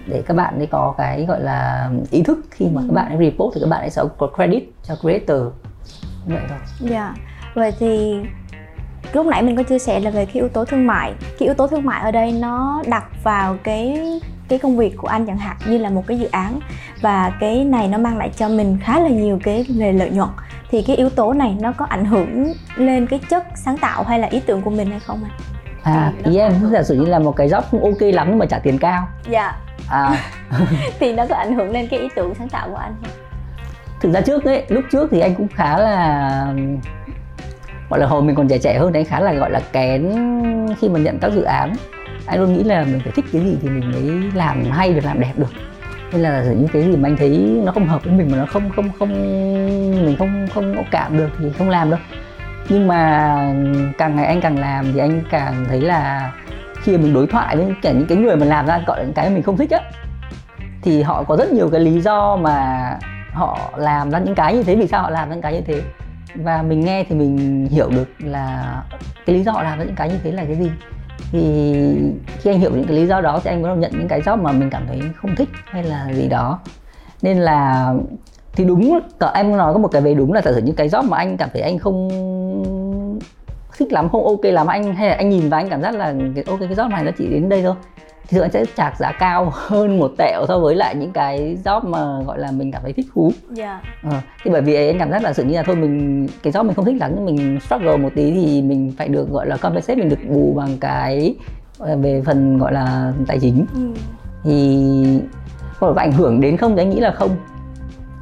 để các bạn ấy có cái gọi là ý thức khi mà các bạn ấy report thì các bạn ấy sẽ có credit cho creator như vậy thôi. Dạ. Yeah. Vậy thì lúc nãy mình có chia sẻ là về cái yếu tố thương mại. Cái yếu tố thương mại ở đây nó đặt vào cái cái công việc của anh chẳng hạn như là một cái dự án và cái này nó mang lại cho mình khá là nhiều cái về lợi nhuận thì cái yếu tố này nó có ảnh hưởng lên cái chất sáng tạo hay là ý tưởng của mình hay không ạ? À? à ý em giả sử như là một cái job không ok lắm nhưng mà trả tiền cao. Dạ. À. Thì nó có ảnh hưởng lên cái ý tưởng sáng tạo của anh không? Thực ra trước ấy lúc trước thì anh cũng khá là gọi là hồi mình còn trẻ trẻ hơn thì anh khá là gọi là kén khi mà nhận các dự án. Anh luôn nghĩ là mình phải thích cái gì thì mình mới làm hay được làm đẹp được. Nên là những cái gì mà anh thấy nó không hợp với mình mà nó không không không mình không không có cảm được thì không làm đâu nhưng mà càng ngày anh càng làm thì anh càng thấy là khi mình đối thoại với cả những cái người mà làm ra gọi là những cái mình không thích á, thì họ có rất nhiều cái lý do mà họ làm ra những cái như thế, vì sao họ làm ra những cái như thế. Và mình nghe thì mình hiểu được là cái lý do họ làm ra những cái như thế là cái gì. Thì khi anh hiểu những cái lý do đó thì anh bắt đầu nhận những cái job mà mình cảm thấy không thích hay là gì đó. Nên là thì đúng cả em nói có một cái về đúng là giả sử những cái job mà anh cảm thấy anh không thích lắm không ok lắm anh hay là anh nhìn vào anh cảm giác là cái ok cái job này nó chỉ đến đây thôi thì anh sẽ chạc giá cao hơn một tẹo so với lại những cái job mà gọi là mình cảm thấy thích thú yeah. Dạ. ờ, thì bởi vì anh cảm giác là sự như là thôi mình cái job mình không thích lắm nhưng mình struggle một tí thì mình phải được gọi là compensate mình được bù bằng cái về phần gọi là tài chính ừ. thì có ảnh hưởng đến không thì anh nghĩ là không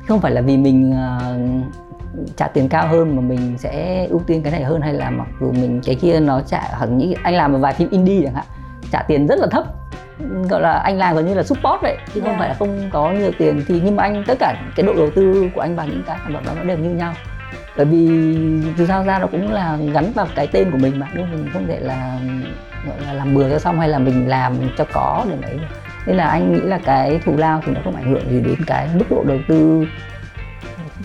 không phải là vì mình uh, trả tiền cao hơn mà mình sẽ ưu tiên cái này hơn hay là mặc dù mình cái kia nó trả hẳn như anh làm một vài phim indie chẳng hạn trả tiền rất là thấp. Gọi là anh làm gần như là support vậy chứ yeah. không phải là không có nhiều tiền. Thì nhưng mà anh tất cả cái độ đầu tư của anh vào những cái sản phẩm đó nó đều như nhau. Bởi vì từ sao ra nó cũng là gắn vào cái tên của mình mà đúng mình không thể là gọi là làm bừa cho xong hay là mình làm cho có để đấy nên là anh nghĩ là cái thù lao thì nó không ảnh hưởng gì đến cái mức độ đầu tư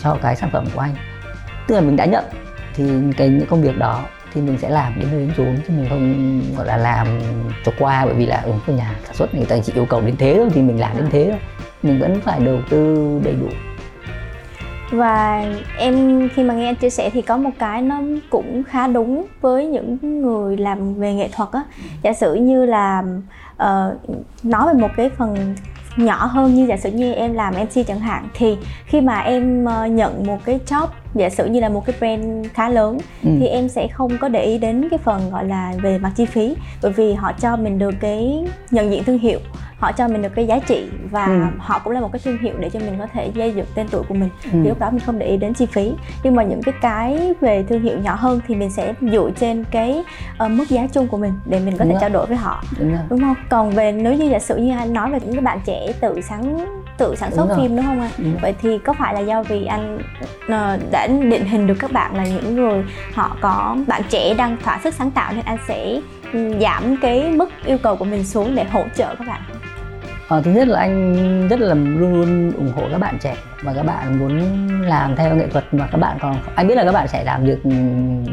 cho cái sản phẩm của anh. Tức là mình đã nhận thì cái những công việc đó thì mình sẽ làm đến nơi đến chốn chứ mình không, gọi là, làm cho qua bởi vì là ở cái nhà sản xuất người ta chỉ yêu cầu đến thế thôi thì mình làm đến thế thôi. Mình vẫn phải đầu tư đầy đủ. Và em khi mà nghe anh chia sẻ thì có một cái nó cũng khá đúng với những người làm về nghệ thuật á. Giả sử như là uh, nói về một cái phần nhỏ hơn như giả sử như em làm MC chẳng hạn thì khi mà em uh, nhận một cái job giả sử như là một cái brand khá lớn ừ. thì em sẽ không có để ý đến cái phần gọi là về mặt chi phí bởi vì họ cho mình được cái nhận diện thương hiệu họ cho mình được cái giá trị và ừ. họ cũng là một cái thương hiệu để cho mình có thể gây dựng tên tuổi của mình. Ừ. thì lúc đó mình không để ý đến chi phí. Nhưng mà những cái cái về thương hiệu nhỏ hơn thì mình sẽ dựa trên cái uh, mức giá chung của mình để mình có đúng thể rồi. trao đổi với họ. Đúng, đúng không? Còn về nếu như giả sử như anh nói về những cái bạn trẻ tự sáng tự sản xuất đúng phim đúng không anh vậy thì có phải là do vì anh uh, đã định hình được các bạn là những người họ có bạn trẻ đang thỏa sức sáng tạo nên anh sẽ giảm cái mức yêu cầu của mình xuống để hỗ trợ các bạn Ờ, thứ nhất là anh rất là luôn luôn ủng hộ các bạn trẻ và các bạn muốn làm theo nghệ thuật mà các bạn còn anh biết là các bạn sẽ làm được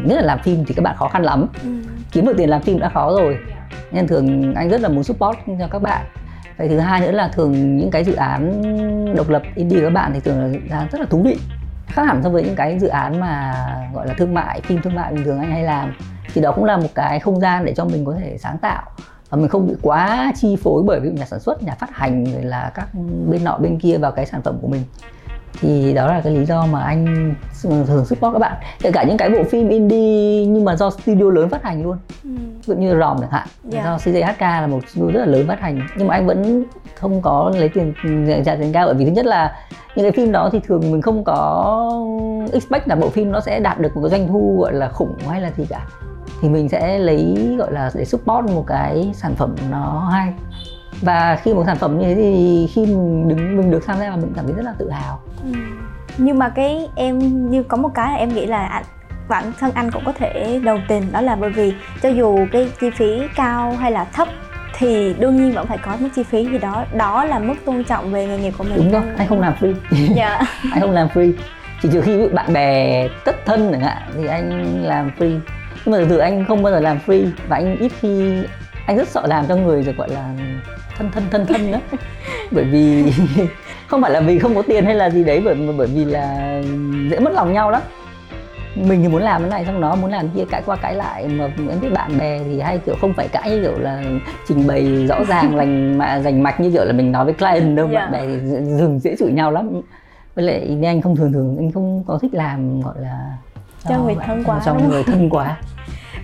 nhất là làm phim thì các bạn khó khăn lắm. Ừ. kiếm được tiền làm phim đã khó rồi. Nên thường anh rất là muốn support cho các bạn. Vậy thứ hai nữa là thường những cái dự án độc lập indie của các bạn thì thường là rất là thú vị. Khác hẳn so với những cái dự án mà gọi là thương mại phim thương mại bình thường anh hay làm. Thì đó cũng là một cái không gian để cho mình có thể sáng tạo và mình không bị quá chi phối bởi ví dụ nhà sản xuất, nhà phát hành, rồi là các bên nọ bên kia vào cái sản phẩm của mình thì đó là cái lý do mà anh thường support các bạn kể cả những cái bộ phim indie nhưng mà do studio lớn phát hành luôn ừ. ví dụ như ròm chẳng hạn yeah. Dạ. do CJHK là một studio rất là lớn phát hành nhưng mà anh vẫn không có lấy tiền trả tiền cao bởi vì thứ nhất là những cái phim đó thì thường mình không có expect là bộ phim nó sẽ đạt được một cái doanh thu gọi là khủng hay là gì cả thì mình sẽ lấy gọi là để support một cái sản phẩm nó hay và khi một sản phẩm như thế thì khi mình đứng mình được tham gia và mình cảm thấy rất là tự hào. Ừ. nhưng mà cái em như có một cái là em nghĩ là anh bản thân anh cũng có thể đầu tiền đó là bởi vì cho dù cái chi phí cao hay là thấp thì đương nhiên vẫn phải có mức chi phí gì đó. Đó là mức tôn trọng về nghề nghiệp của mình. Đúng rồi anh không làm free. Dạ. Anh không làm free. Chỉ trừ khi bạn bè tất thân chẳng hạn thì anh làm free. Nhưng mà từ anh không bao giờ làm free và anh ít khi anh rất sợ làm cho người rồi gọi là thân thân thân thân đó bởi vì không phải là vì không có tiền hay là gì đấy bởi bởi vì là dễ mất lòng nhau lắm. Mình thì muốn làm cái này xong nó muốn làm kia cãi qua cãi lại. Mà em biết bạn bè thì hay kiểu không phải cãi như kiểu là trình bày rõ ràng lành mà rành mạch như kiểu là mình nói với client đâu. Yeah. bạn bè dừng dễ chửi nhau lắm. Với lại anh không thường thường anh không có thích làm gọi là cho người thân quá cho người thân quá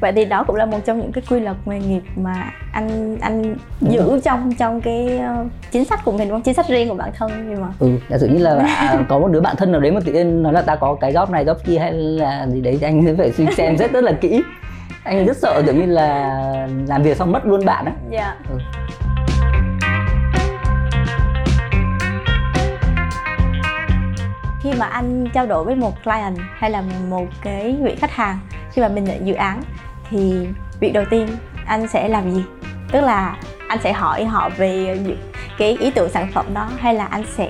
vậy thì đó cũng là một trong những cái quy luật nghề nghiệp mà anh anh giữ trong trong cái uh, chính sách của mình không chính sách riêng của bản thân nhưng mà ừ giả sử như là à, có một đứa bạn thân nào đấy mà tự nhiên nói là ta có cái job này job kia hay là gì đấy thì anh phải suy xem rất rất là kỹ anh rất sợ kiểu như là làm việc xong mất luôn bạn á dạ yeah. ừ. khi mà anh trao đổi với một client hay là một cái vị khách hàng khi mà mình nhận dự án thì việc đầu tiên anh sẽ làm gì? Tức là anh sẽ hỏi họ về cái ý tưởng sản phẩm đó hay là anh sẽ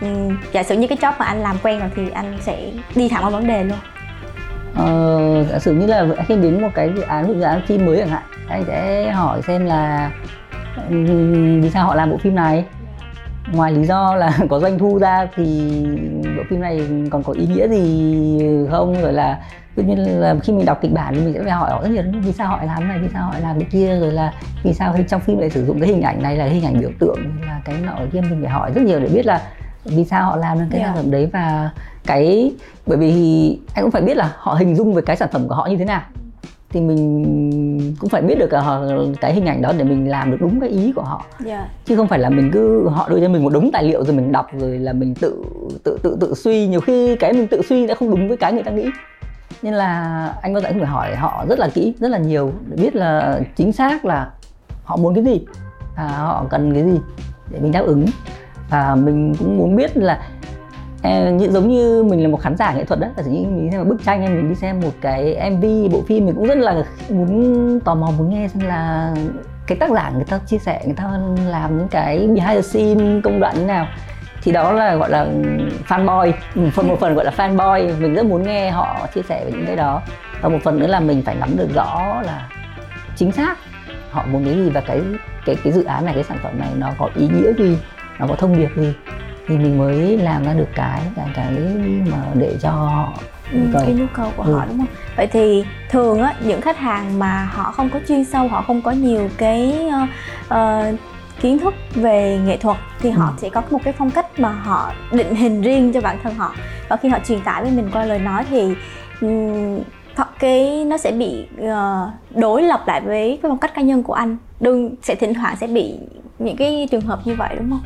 um, giả sử như cái job mà anh làm quen rồi thì anh sẽ đi thẳng vào vấn đề luôn? Ờ, giả sử như là khi đến một cái dự án dự án phim mới chẳng hạn anh sẽ hỏi xem là ừ, vì sao họ làm bộ phim này? Ngoài lý do là có doanh thu ra thì bộ phim này còn có ý nghĩa gì không? Rồi là tự nhiên là khi mình đọc kịch bản thì mình sẽ phải hỏi họ rất nhiều vì sao họ làm này? Vì sao họ làm cái kia? Rồi là vì sao trong phim lại sử dụng cái hình ảnh này là hình ảnh biểu tượng là cái nọ kia mình phải hỏi rất nhiều để biết là vì sao họ làm cái yeah. sản phẩm đấy và cái bởi vì anh cũng phải biết là họ hình dung về cái sản phẩm của họ như thế nào thì mình cũng phải biết được cả cái hình ảnh đó để mình làm được đúng cái ý của họ yeah. Dạ. chứ không phải là mình cứ họ đưa cho mình một đống tài liệu rồi mình đọc rồi là mình tự tự tự tự suy nhiều khi cái mình tự suy đã không đúng với cái người ta nghĩ nên là anh bao giờ cũng phải hỏi họ rất là kỹ rất là nhiều để biết là chính xác là họ muốn cái gì và họ cần cái gì để mình đáp ứng và mình cũng muốn biết là Ờ, như, giống như mình là một khán giả nghệ thuật đó là như mình đi xem một bức tranh hay mình đi xem một cái mv bộ phim mình cũng rất là muốn tò mò muốn nghe xem là cái tác giả người ta chia sẻ, người ta làm những cái behind the scene công đoạn như nào. Thì đó là, gọi là, fanboy phần, một phần gọi là fanboy. Mình rất muốn nghe họ chia sẻ về những cái đó. Và một phần nữa là mình phải nắm được rõ là chính xác họ muốn cái gì và cái cái cái dự án này, cái sản phẩm này nó có ý nghĩa gì, nó có thông điệp gì thì mình mới làm ra được cái cái cái mà để cho họ ừ, cái nhu cầu của ừ. họ đúng không? Vậy thì thường á những khách hàng mà họ không có chuyên sâu họ không có nhiều cái uh, uh, kiến thức về nghệ thuật thì họ ừ. sẽ có một cái phong cách mà họ định hình riêng cho bản thân họ. Và khi họ truyền tải với mình qua lời nói thì um, cái nó sẽ bị uh, đối lập lại với cái phong cách cá nhân của anh. Đương sẽ thỉnh thoảng sẽ bị những cái trường hợp như vậy đúng không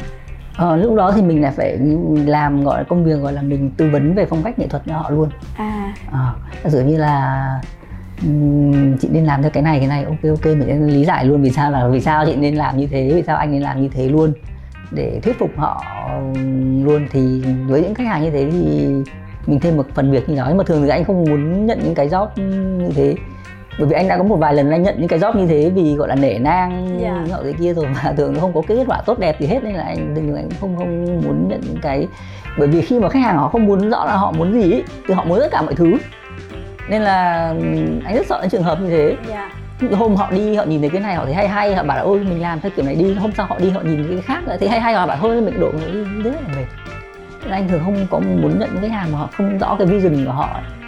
Ờ, lúc đó thì mình lại phải làm gọi là công việc gọi là mình tư vấn về phong cách nghệ thuật cho họ luôn. À. Ờ, giả như là chị nên làm theo cái này cái này ok ok mình sẽ lý giải luôn vì sao là vì sao chị nên làm như thế vì sao anh nên làm như thế luôn. Để thuyết phục họ luôn. Thì với những khách hàng như thế thì mình thêm một phần việc như đó. Nhưng mà thường thì anh không muốn nhận những cái job như thế bởi vì anh đã có một vài lần anh nhận những cái job như thế vì gọi là nể nang Dạ. yeah. thế kia rồi mà thường nó không có cái kết quả tốt đẹp gì hết nên là anh thường anh không không muốn nhận những cái bởi vì khi mà khách hàng họ không muốn rõ là họ muốn gì ý, thì họ muốn tất cả mọi thứ nên là anh rất sợ những trường hợp như thế dạ hôm họ đi họ nhìn thấy cái này họ thấy hay hay họ bảo là ôi mình làm theo kiểu này đi hôm sau họ đi họ nhìn cái khác lại thấy hay hay họ bảo thôi mình đổi đi rất là mệt anh thường không có muốn nhận những cái hàng mà họ không rõ cái vision của họ ấy.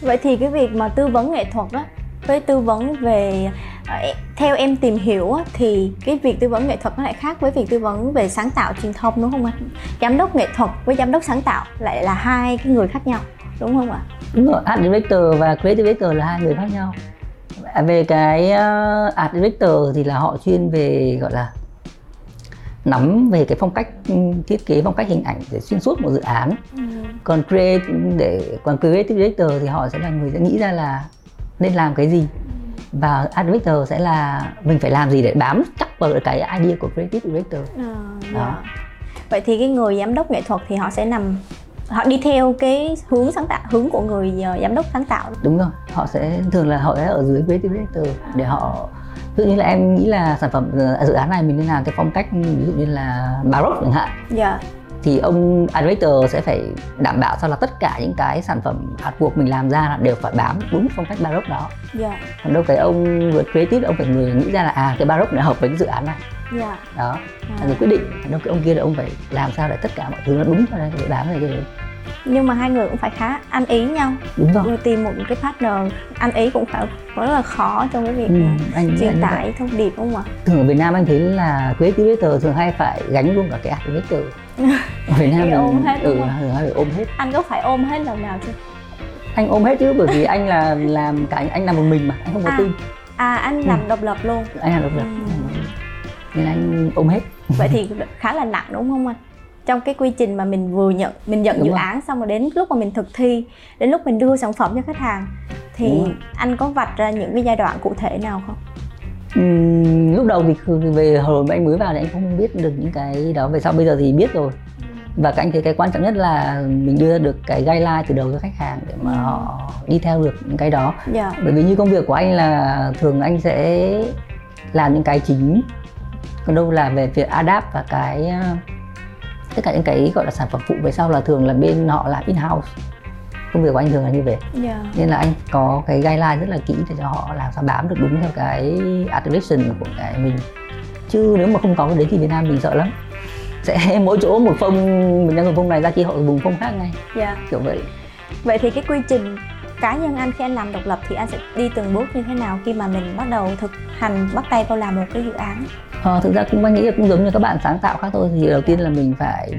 Vậy thì cái việc mà tư vấn nghệ thuật á với tư vấn về ờ, e- theo em tìm hiểu thì cái việc tư vấn nghệ thuật nó lại khác với việc tư vấn về sáng tạo truyền thông đúng không anh giám đốc nghệ thuật với giám đốc sáng tạo lại là hai cái người khác nhau đúng không ạ? Đúng rồi art director và creative director là hai người khác nhau. À, về cái uh, art director thì là họ chuyên về gọi là nắm về cái phong cách ừ, thiết kế phong cách hình ảnh để xuyên suốt một dự án. Còn create để còn creative director thì họ sẽ là người sẽ nghĩ ra là nên làm cái gì. Và art director sẽ là mình phải làm gì để bám chắc vào cái idea của creative director. Ờ, Đó. vậy thì cái người giám đốc nghệ thuật thì họ sẽ nằm họ đi theo cái hướng sáng tạo hướng của người ờ, giám đốc sáng tạo. Đúng rồi họ sẽ thường là họ sẽ ở dưới creative director để họ dụ như là em nghĩ là sản phẩm ờ, dự án này mình nên làm cái phong cách ví dụ như là baroque chẳng hạn. Dạ. Thì ông director sẽ phải đảm bảo sao là tất cả những cái sản phẩm artwork mình làm ra là đều phải bám đúng phong cách baroque đó. Dạ. Còn đâu cái ông vừa creative ông phải người nghĩ ra là à cái baroque này hợp với cái dự án này. Dạ. Đó. Là người quyết định. Đâu cái ông kia là ông phải làm sao để tất cả mọi thứ nó đúng cho để bám về cái đấy nhưng mà hai người cũng phải khá ăn ý nhau. Đúng rồi. Rồi tìm một cái partner ăn ý cũng phải rất là khó trong cái việc ừ, anh truyền tải thông điệp đúng không ạ? Thường ở Việt Nam anh thấy là creative director thường hay phải gánh luôn cả cái director ở Việt Nam Phải ôm hết, ừ, phải ôm hết. Anh có phải ôm hết lần nào chưa? Anh ôm hết chứ bởi vì anh là làm cả anh làm một mình mà anh không có À. team. à anh Ừ. làm độc lập luôn. Anh làm độc lập. Ừ. nên anh ôm hết. Vậy thì khá là nặng đúng không anh trong cái quy trình mà mình vừa nhận mình nhận Đúng dự rồi. án xong rồi đến lúc mà mình thực thi đến lúc mình đưa sản phẩm cho khách hàng thì anh có vạch ra những cái giai đoạn cụ thể nào không? Ừm, lúc đầu thì về hồi mà anh mới vào thì anh không biết được những cái đó về sau bây giờ thì biết rồi. Và cái anh thấy cái quan trọng nhất là mình đưa ra được cái guideline từ đầu cho khách hàng để mà họ đi theo được những cái đó. Dạ. Bởi vì như công việc của anh là thường anh sẽ làm những cái chính còn đâu là về việc adapt và cái tất cả những cái gọi là sản phẩm phụ về sau là thường là bên họ làm in house công việc của anh thường là như vậy. Dạ. Nên là anh có cái guideline rất là kỹ để cho họ làm sao bám được đúng theo cái art direction của cái mình. Chứ nếu mà không có cái đấy thì Việt Nam mình sợ lắm. Sẽ mỗi chỗ một phông mình đang dùng phông này ra kia họ dùng phông khác ngay. Dạ. Kiểu vậy. Vậy thì cái quy trình cá nhân anh khi anh làm độc lập thì anh sẽ đi từng bước như thế nào khi mà mình bắt đầu thực hành bắt tay vào làm một cái dự án? Ờ, thực ra cũng anh nghĩ là cũng giống như các bạn sáng tạo khác thôi. Thì đầu tiên là mình phải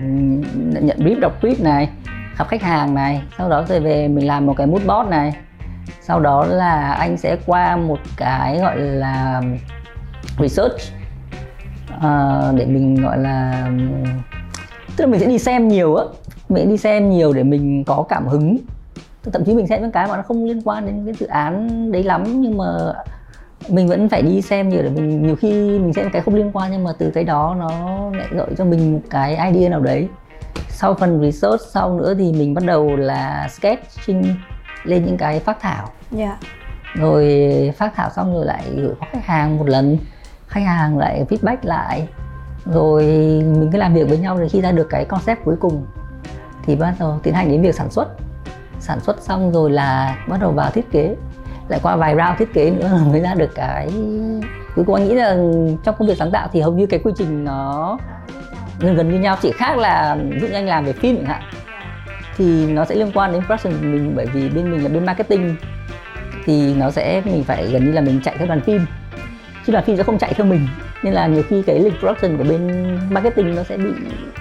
nhận brief đọc brief này gặp khách hàng này sau đó rồi về mình làm một cái mood board này. Sau đó là anh sẽ qua một cái gọi là research ờ, để mình gọi là tức là mình sẽ đi xem nhiều á. Mình đi xem nhiều để mình có cảm hứng thậm chí mình xem những cái mà nó không liên quan đến cái dự án đấy lắm nhưng mà mình vẫn phải đi xem nhiều để mình nhiều khi mình xem cái không liên quan nhưng mà từ cái đó nó lại gợi cho mình một cái idea nào đấy. Sau phần research sau nữa thì mình bắt đầu là sketching lên những cái phát thảo. Dạ. Rồi phát thảo xong rồi lại gửi qua khách hàng một lần. Khách hàng lại feedback lại. Rồi mình cứ làm việc với nhau rồi khi ra được cái concept cuối cùng. Thì bắt đầu tiến hành đến việc sản xuất sản xuất xong rồi là bắt đầu vào thiết kế. Lại qua vài round thiết kế nữa là mới ra được cái cuối cùng anh nghĩ là trong công việc sáng tạo thì hầu như cái quy trình nó gần gần như nhau, chỉ khác là ví dụ anh làm về phim chẳng hạn, thì nó sẽ liên quan đến production của mình, bởi vì bên mình là bên marketing, thì nó sẽ mình phải gần như là mình chạy theo đoàn phim. Chứ đoàn phim sẽ không chạy theo mình, nên là nhiều khi cái lịch production của bên marketing nó sẽ bị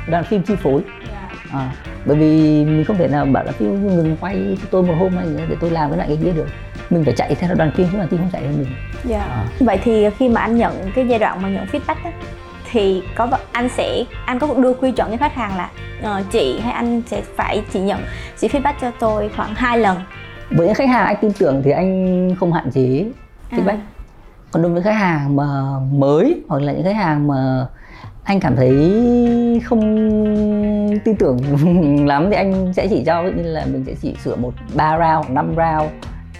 đoàn phim chi phối. Dạ à, bởi vì mình không thể nào bảo là phim ngừng quay tôi một hôm đó để tôi làm cái này cái kia được. Mình phải chạy theo đoàn phim chứ đoàn phim không chạy theo mình. Dạ. À. vậy thì khi mà anh nhận cái giai đoạn mà nhận feedback á thì có anh sẽ anh có đưa quy chuẩn cho khách hàng là ờ, chị hay anh sẽ phải chỉ nhận chỉ feedback cho tôi khoảng hai lần? Với những khách hàng anh tin tưởng thì anh không hạn chế feedback. À. còn đối với khách hàng mà mới hoặc là những khách hàng mà anh cảm thấy không tin tưởng lắm thì anh sẽ chỉ cho như là mình sẽ chỉ sửa một ba round năm round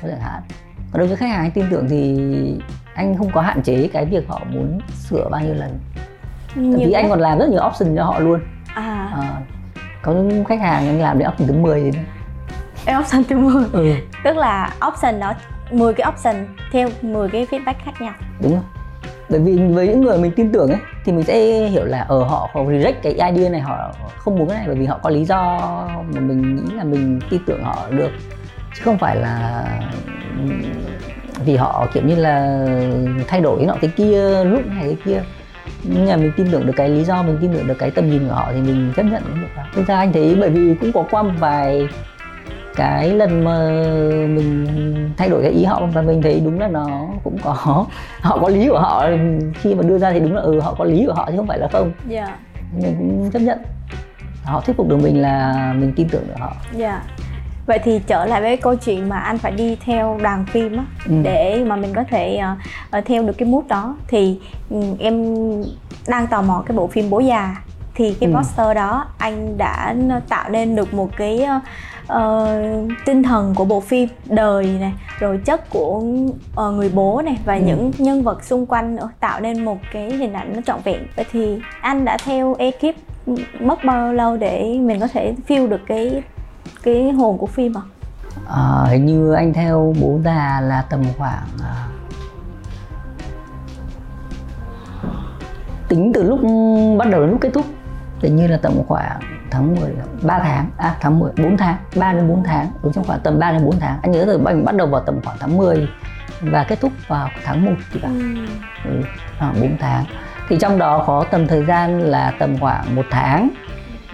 chẳng hạn. Còn đối với khách hàng anh tin tưởng thì anh không có hạn chế cái việc họ muốn sửa bao nhiêu lần. Thậm chí anh còn làm rất nhiều option cho họ luôn. À. à có những khách hàng anh làm đến option thứ 10 thì option thứ 10 ừ. tức là option đó 10 cái option theo 10 cái feedback khác nhau. Đúng rồi bởi vì với những người mình tin tưởng ấy, thì mình sẽ hiểu là ở họ họ reject cái idea này, họ không muốn cái này bởi vì họ có lý do mà mình nghĩ là mình tin tưởng họ được. Chứ không phải là vì họ, kiểu như là, thay đổi cái nọ cái kia lúc này cái kia. Nhưng mà mình tin tưởng được cái lý do, mình tin tưởng được cái tầm nhìn của họ thì mình chấp nhận được. Thực ra anh thấy? Bởi vì cũng có qua một vài cái lần mà mình thay đổi cái ý họ và mình thấy đúng là nó cũng có họ có lý của họ khi mà đưa ra thì đúng là ừ họ có lý của họ chứ không phải là không yeah. Dạ. mình cũng chấp nhận họ thuyết phục được mình là mình tin tưởng được họ yeah. Dạ. vậy thì trở lại với câu chuyện mà anh phải đi theo đoàn phim á ừ. để mà mình có thể uh, theo được cái mút đó thì um, em đang tò mò cái bộ phim bố già thì cái ừ. poster đó anh đã tạo nên được một cái uh, tinh thần của bộ phim đời này rồi chất của uh, người bố này và ừ. những nhân vật xung quanh nữa tạo nên một cái hình ảnh nó trọn vẹn vậy thì anh đã theo ekip mất bao lâu để mình có thể feel được cái cái hồn của phim à? à hình như anh theo bố già là tầm khoảng uh, tính từ lúc bắt đầu đến lúc kết thúc hình như là tầm khoảng tháng 10 3 tháng à tháng 10 4 tháng 3 đến 4 tháng đúng trong khoảng tầm 3 đến 4 tháng. Anh nhớ rồi mình bắt đầu vào tầm khoảng tháng 10 và kết thúc vào tháng 1 thì phải ừ. ừ, khoảng 4 tháng. Thì trong đó có tầm thời gian là tầm khoảng một tháng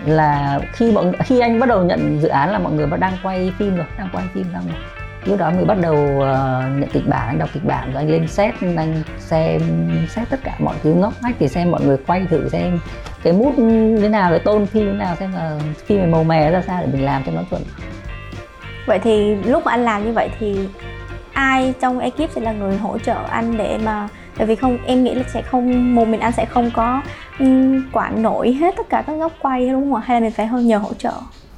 là khi bọn khi anh bắt đầu nhận dự án là mọi người đang quay phim rồi đang quay phim xong rồi lúc đó mới bắt đầu uh, nhận kịch bản anh đọc kịch bản rồi anh lên set anh xem xét tất cả mọi thứ ngóc ngách thì xem mọi người quay thử xem cái mút thế nào cái tôn phim thế nào xem là phim này màu mè ra sao để mình làm cho nó chuẩn vậy thì lúc mà anh làm như vậy thì ai trong ekip sẽ là người hỗ trợ anh để mà tại vì không em nghĩ là sẽ không một mình anh sẽ không có ừ, quản nổi hết tất cả các góc quay đúng không ạ? Hay là mình phải hơn nhờ hỗ trợ?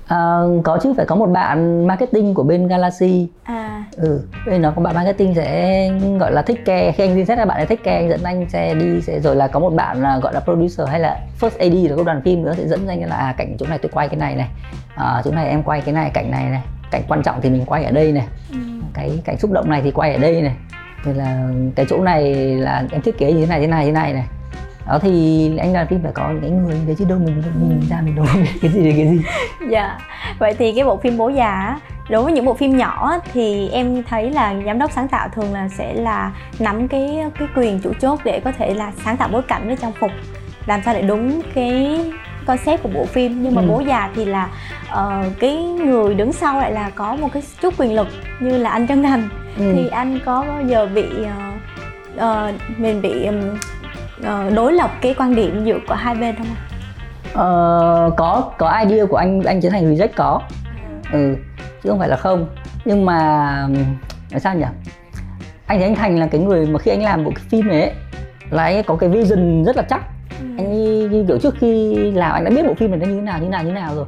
À, có chứ phải có một bạn marketing của bên Galaxy. À. Ừ bên nó có bạn marketing sẽ gọi là thích care. Khi anh xin xét là bạn ấy thích care anh dẫn anh sẽ đi sẽ rồi là có một bạn là gọi là producer hay là first AD là của đoàn phim nữa sẽ dẫn anh là à, cảnh chỗ này tôi quay cái này này. À, chỗ này em quay cái này cảnh này này. Cảnh quan trọng thì mình quay ở đây này. Ừ. cái cảnh xúc động này thì quay ở đây này. Rồi là cái chỗ này là em thiết kế như thế này thế này thế này này đó thì anh làm phim phải có những cái người đấy chứ đâu mình mình ra mình đâu biết cái gì cái gì dạ vậy thì cái bộ phim bố già đối với những bộ phim nhỏ thì em thấy là giám đốc sáng tạo thường là sẽ là nắm cái cái quyền chủ chốt để có thể là sáng tạo bối cảnh với trang phục làm sao để đúng cái concept của bộ phim nhưng mà ừ. bố già thì là uh, cái người đứng sau lại là có một cái chút quyền lực như là anh Trân Thành ừ. thì anh có bao giờ bị uh, uh, mình bị um, đối lập cái quan điểm giữa của hai bên không uh, có có idea của anh anh trở thành reject có. Ừ chứ không phải là không. Nhưng mà là sao nhỉ? Anh thấy anh thành là cái người mà khi anh làm bộ cái phim này ấy, là anh ấy có cái vision rất là chắc. Ừ. anh như kiểu trước khi làm anh đã biết bộ phim này nó như thế nào như thế nào như thế nào rồi.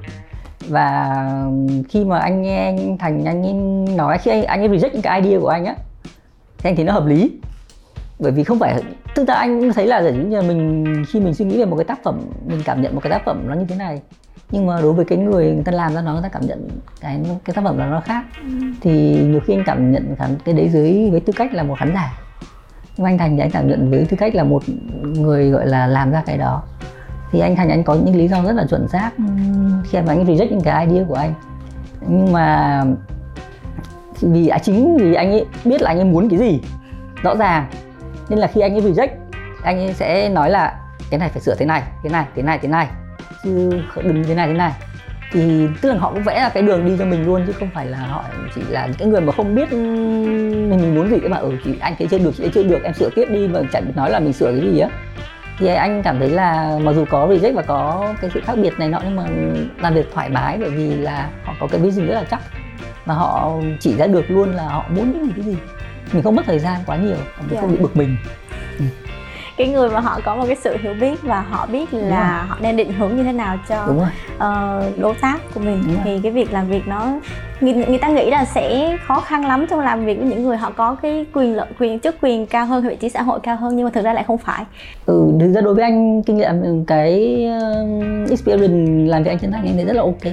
Và khi mà anh nghe anh thành anh ấy nói khi anh anh ấy reject những cái idea của anh á thì anh thấy nó hợp lý bởi vì không phải thực ra anh thấy là giống như mình khi mình suy nghĩ về một cái tác phẩm mình cảm nhận một cái tác phẩm nó như thế này nhưng mà đối với cái người người ta làm ra nó người ta cảm nhận cái cái tác phẩm đó nó khác. Ừ. thì nhiều khi anh cảm nhận cái đấy dưới với tư cách là một khán giả. Nhưng anh thành thì anh cảm nhận với tư cách là một người gọi là làm ra cái đó. Thì anh thành anh có những lý do rất là chuẩn xác. Khi mà anh reject những cái idea của anh. Nhưng mà vì à, chính vì anh ấy biết là anh ấy muốn cái gì rõ ràng nên là khi anh ấy reject, anh ấy sẽ nói là cái này phải sửa thế này thế này thế này thế này. Chứ đừng như thế này thế này. Thì tức là họ cũng vẽ ra cái đường đi cho mình luôn, chứ không phải là họ chỉ là những cái người mà không biết mình muốn gì mà. Bạn ở chị anh thấy chưa được, chị thấy chưa được, em sửa tiếp đi, mà chẳng nói là mình sửa cái gì á. Thì anh cảm thấy là mặc dù có reject và có cái sự khác biệt này nọ, nhưng mà làm việc thoải mái, bởi vì là họ có cái vision rất là chắc. Và họ chỉ ra được luôn là họ muốn những cái gì mình không mất thời gian quá nhiều mình yeah. không bị bực mình ừ. cái người mà họ có một cái sự hiểu biết và họ biết là họ nên định hướng như thế nào cho Đúng rồi. Uh, đối tác của mình thì cái việc làm việc nó người, người ta nghĩ là sẽ khó khăn lắm trong làm việc với những người họ có cái quyền lợi quyền chức quyền cao hơn vị trí xã hội cao hơn nhưng mà thực ra lại không phải ừ thực ra đối với anh kinh nghiệm cái experience làm việc anh chân thành anh thấy rất là ok ừ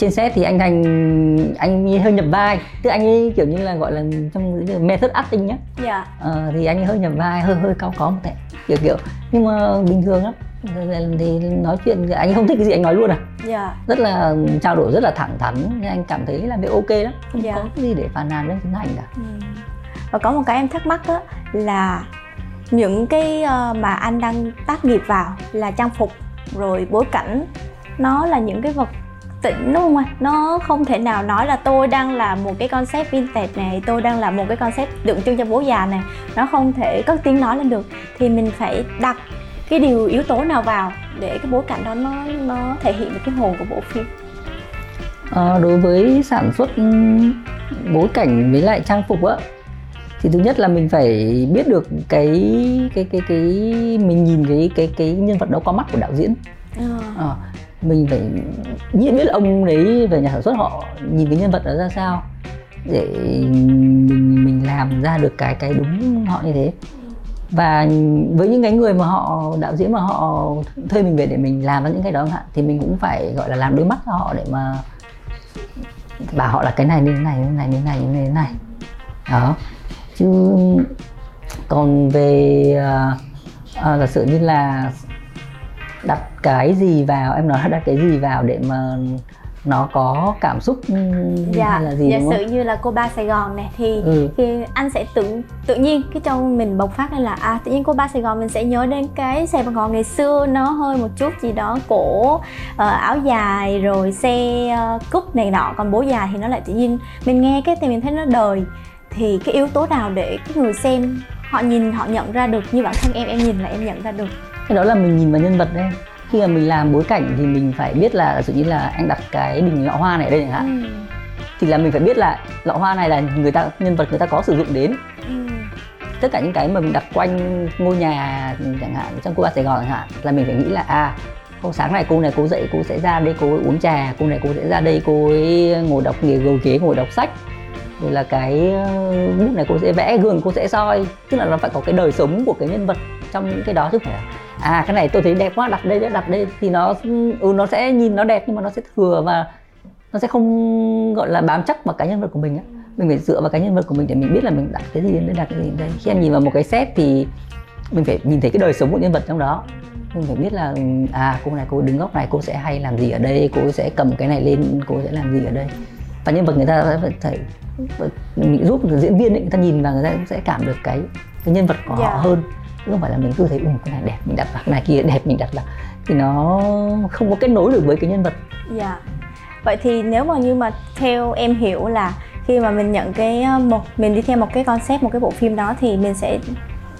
trên set thì anh thành anh hơi nhập vai. Tức anh ấy kiểu như là gọi là trong method acting nhá. Dạ. Ờ, thì anh ấy hơi nhập vai hơi hơi cao có một tệ kiểu kiểu. Nhưng mà bình thường lắm thì nói chuyện anh không thích cái gì anh nói luôn à? Dạ. Rất là trao đổi rất là thẳng thắn nên anh cảm thấy làm việc ok lắm. Không dạ. có cái gì để phàn nàn với tiến hành cả. Ừ. và có một cái em thắc mắc đó là những cái ờ, mà anh đang tác nghiệp vào là trang phục rồi bối cảnh nó là những cái vật tĩnh đúng không anh nó không thể nào nói là tôi đang làm một cái concept vintage này tôi đang làm một cái concept tượng trưng cho bố già này. Nó không thể cất tiếng nói lên được. Thì mình phải đặt cái điều yếu tố nào vào để cái bối cảnh đó nó nó thể hiện được cái hồn của bộ phim? À, đối với sản xuất bối cảnh với lại trang phục á thì thứ nhất là mình phải biết được cái cái cái cái mình nhìn cái cái cái nhân vật đó qua mắt của đạo diễn. À. À, mình phải nhiên biết ông đấy về nhà sản xuất họ nhìn cái nhân vật đó ra sao để mình mình làm ra được cái cái đúng họ như thế. Và với những cái người mà họ đạo diễn mà họ thuê mình về để mình làm ra những cái đó hạn thì mình cũng phải gọi là làm đôi mắt cho họ để mà bảo họ là cái này như thế này như thế này như thế này như thế này. Đó. Chứ còn về uh, uh, giả sử như là đặt cái gì vào em nói đặt cái gì vào để mà nó có cảm xúc dạ, hay là gì giả đúng sử như là cô ba Sài Gòn này thì ừ. thì anh sẽ tự tự nhiên cái trong mình bộc phát lên là à tự nhiên cô ba Sài Gòn mình sẽ nhớ đến cái Sài Gòn ngày xưa nó hơi một chút gì đó cổ uh, áo dài rồi xe uh, cúp này nọ. Còn bố già thì nó lại tự nhiên mình nghe cái thì mình thấy nó đời. Thì cái yếu tố nào để cái người xem họ nhìn họ nhận ra được như bản thân em em nhìn là em nhận ra được cái đó là mình nhìn vào nhân vật đấy khi mà mình làm bối cảnh thì mình phải biết là sự như là anh đặt cái bình lọ hoa này ở đây chẳng hạn ừ. thì là mình phải biết là lọ hoa này là người ta nhân vật người ta có sử dụng đến ừ. tất cả những cái mà mình đặt quanh ngôi nhà chẳng hạn trong cô ba sài gòn chẳng hạn là mình phải nghĩ là à cô sáng này cô này cô dậy cô sẽ ra đây cô uống trà cô này cô sẽ ra đây cô ấy ngồi đọc nghề gầu ghế ngồi đọc sách rồi là cái ờ, bút này cô sẽ vẽ gương cô sẽ soi. Tức là nó phải có cái đời sống của cái nhân vật trong những cái đó chứ phải là à cái này tôi thấy đẹp quá đặt đây đặt đây. Thì nó ừ nó sẽ nhìn nó đẹp nhưng mà nó sẽ thừa và nó sẽ không gọi là bám chắc vào cái nhân vật của mình á. Mình phải dựa vào cái nhân vật của mình để mình biết là mình đặt cái gì đến đây đặt cái gì đến đây. Khi em nhìn vào một cái set thì mình phải nhìn thấy cái đời sống của nhân vật trong đó. Mình phải biết là ừ, à cô này cô đứng góc này cô sẽ hay làm gì ở đây cô sẽ cầm cái này lên cô sẽ làm gì ở đây. Và nhân vật người ta sẽ phải, phải giúp diễn viên ấy, người ta nhìn và người ta sẽ cảm được cái cái nhân vật của yeah. họ dạ. hơn chứ không phải là mình cứ thấy ừ cái này đẹp mình đặt vào cái này kia đẹp mình đặt vào thì nó không có kết nối được với cái nhân vật dạ vậy thì nếu mà như mà theo em hiểu là khi mà mình nhận cái ờ, một mình đi theo một cái concept một cái bộ phim đó thì mình sẽ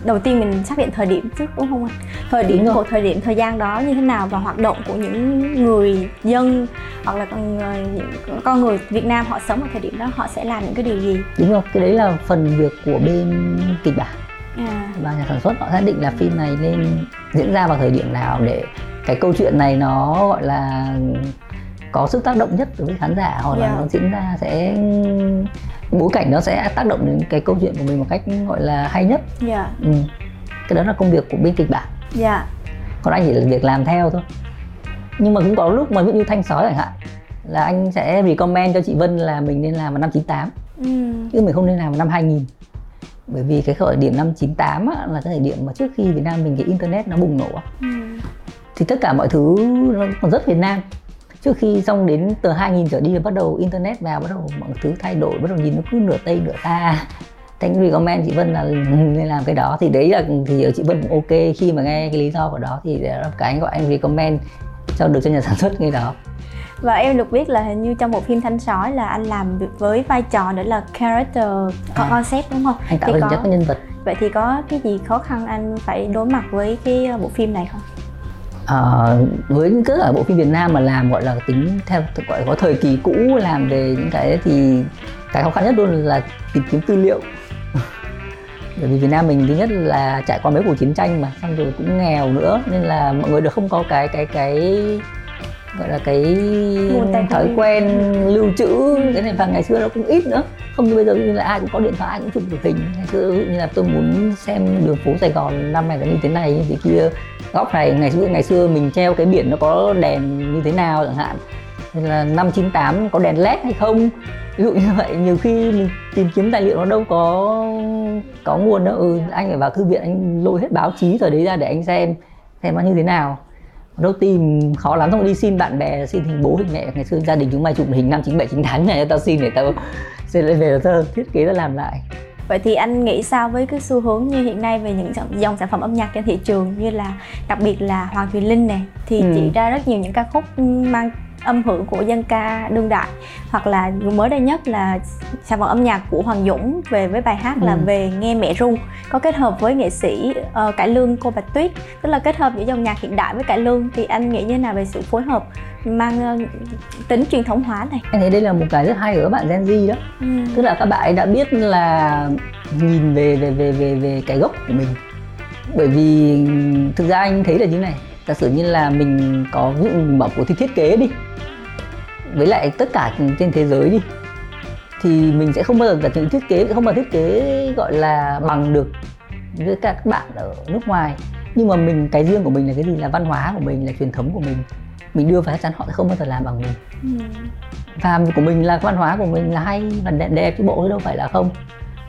đầu tiên mình xác định thời điểm trước đúng không anh thời điểm của thời điểm thời gian đó như thế nào và hoạt động của những người dân hoặc là con người, con người Việt Nam họ sống ở thời điểm đó họ sẽ làm những cái điều gì đúng không cái đấy là phần việc của bên kịch bản à. và nhà sản xuất họ xác định là phim này nên diễn ra vào thời điểm nào để cái câu chuyện này nó gọi là có sức tác động nhất đối với khán giả hoặc yeah. là dạ. nó diễn ra sẽ bối cảnh nó sẽ tác động đến cái câu chuyện của mình một cách gọi là hay nhất yeah. Dạ. ừ. cái đó là công việc của bên kịch bản yeah. Dạ. còn anh chỉ là việc làm theo thôi nhưng mà cũng có lúc mà ví dụ như thanh sói chẳng hạn là anh sẽ recommend cho chị Vân là mình nên làm vào năm 98 ừ. chứ mình không nên làm vào năm 2000 bởi vì cái khởi điểm năm 98 á, là cái thời điểm mà trước khi Việt Nam mình cái internet nó bùng nổ ừ. thì tất cả mọi thứ nó còn rất Việt Nam trước khi xong đến từ 2000 trở đi là bắt đầu internet vào bắt đầu mọi thứ thay đổi bắt đầu nhìn nó cứ nửa tây nửa ta. Thanh recommend chị Vân là nên làm cái đó. Thì đấy là thì chị Vân cũng ok khi mà nghe cái lý do của đó thì là cái anh gọi anh recommend cho được cho nhà sản xuất cái đó. Và em được biết là hình như trong bộ phim thanh sói là anh làm với vai trò đó là character à, concept đúng không? Anh tạo hình chất nhân vật. Vậy thì có cái gì khó khăn anh phải đối mặt với cái bộ phim này không à, với những ở bộ phim Việt Nam mà làm gọi là tính theo gọi có thời kỳ cũ làm về những cái thì cái khó khăn nhất luôn là tìm kiếm tư liệu. Bởi vì Việt Nam mình thứ nhất là trải qua mấy cuộc chiến tranh mà xong rồi cũng nghèo nữa nên là mọi người đều không có cái cái cái gọi là cái thói quen lưu trữ. Cái này và ngày xưa nó cũng ít nữa. Không như bây giờ như là ai cũng có điện thoại ai cũng chụp được hình. Ngày xưa như là tôi muốn xem đường phố Sài Gòn năm này là như thế này như thế kia góc này ngày xưa ngày xưa mình treo cái biển nó có đèn như thế nào chẳng hạn. Nên là năm 98 có đèn led hay không? Ví dụ như vậy nhiều khi mình tìm kiếm tài liệu nó đâu có có nguồn đâu. Ừ, anh phải vào thư viện anh lôi hết báo chí rồi đấy ra để anh xem xem nó như thế nào. Đâu tìm khó lắm. Xong đi xin bạn bè xin hình bố hình mẹ. Ngày xưa gia đình chúng mày chụp hình năm chín bảy chín tháng này tao xin để tao xin lại về tao thiết kế tao làm lại. Vậy thì anh nghĩ sao với cái xu hướng như hiện nay về những dòng sản phẩm âm nhạc trên thị trường như là đặc biệt là Hoàng Thùy Linh nè thì ừ. chị ra rất nhiều những ca khúc mang âm hưởng của dân ca đương đại hoặc là mới đây nhất là sản phẩm âm nhạc của Hoàng Dũng về với bài hát ừ. là về nghe mẹ ru có kết hợp với nghệ sĩ uh, cải lương cô Bạch Tuyết tức là kết hợp giữa dòng nhạc hiện đại với cải lương thì anh nghĩ như thế nào về sự phối hợp mang uh, tính truyền thống hóa này. Anh thấy đây là một cái rất hay ở các bạn Gen Z đó. Ừ. tức là các bạn ấy đã biết là nhìn về về về về về cái gốc của mình. Bởi vì thực ra anh thấy là như này giả sử như là mình có ví dụ bảo cuộc thi thiết kế đi với lại tất cả trên thế giới đi thì mình sẽ không bao giờ đặt những thiết kế không bao thiết kế gọi là bằng được với các bạn ở nước ngoài. Nhưng mà mình cái riêng của mình là cái gì? Là văn hóa của mình là truyền thống của mình mình đưa vào chắc chắn họ sẽ không bao giờ làm bằng mình. Ừ. và của mình là văn hóa của mình là hay và đẹp, đẹp chứ bộ chứ đâu phải là không.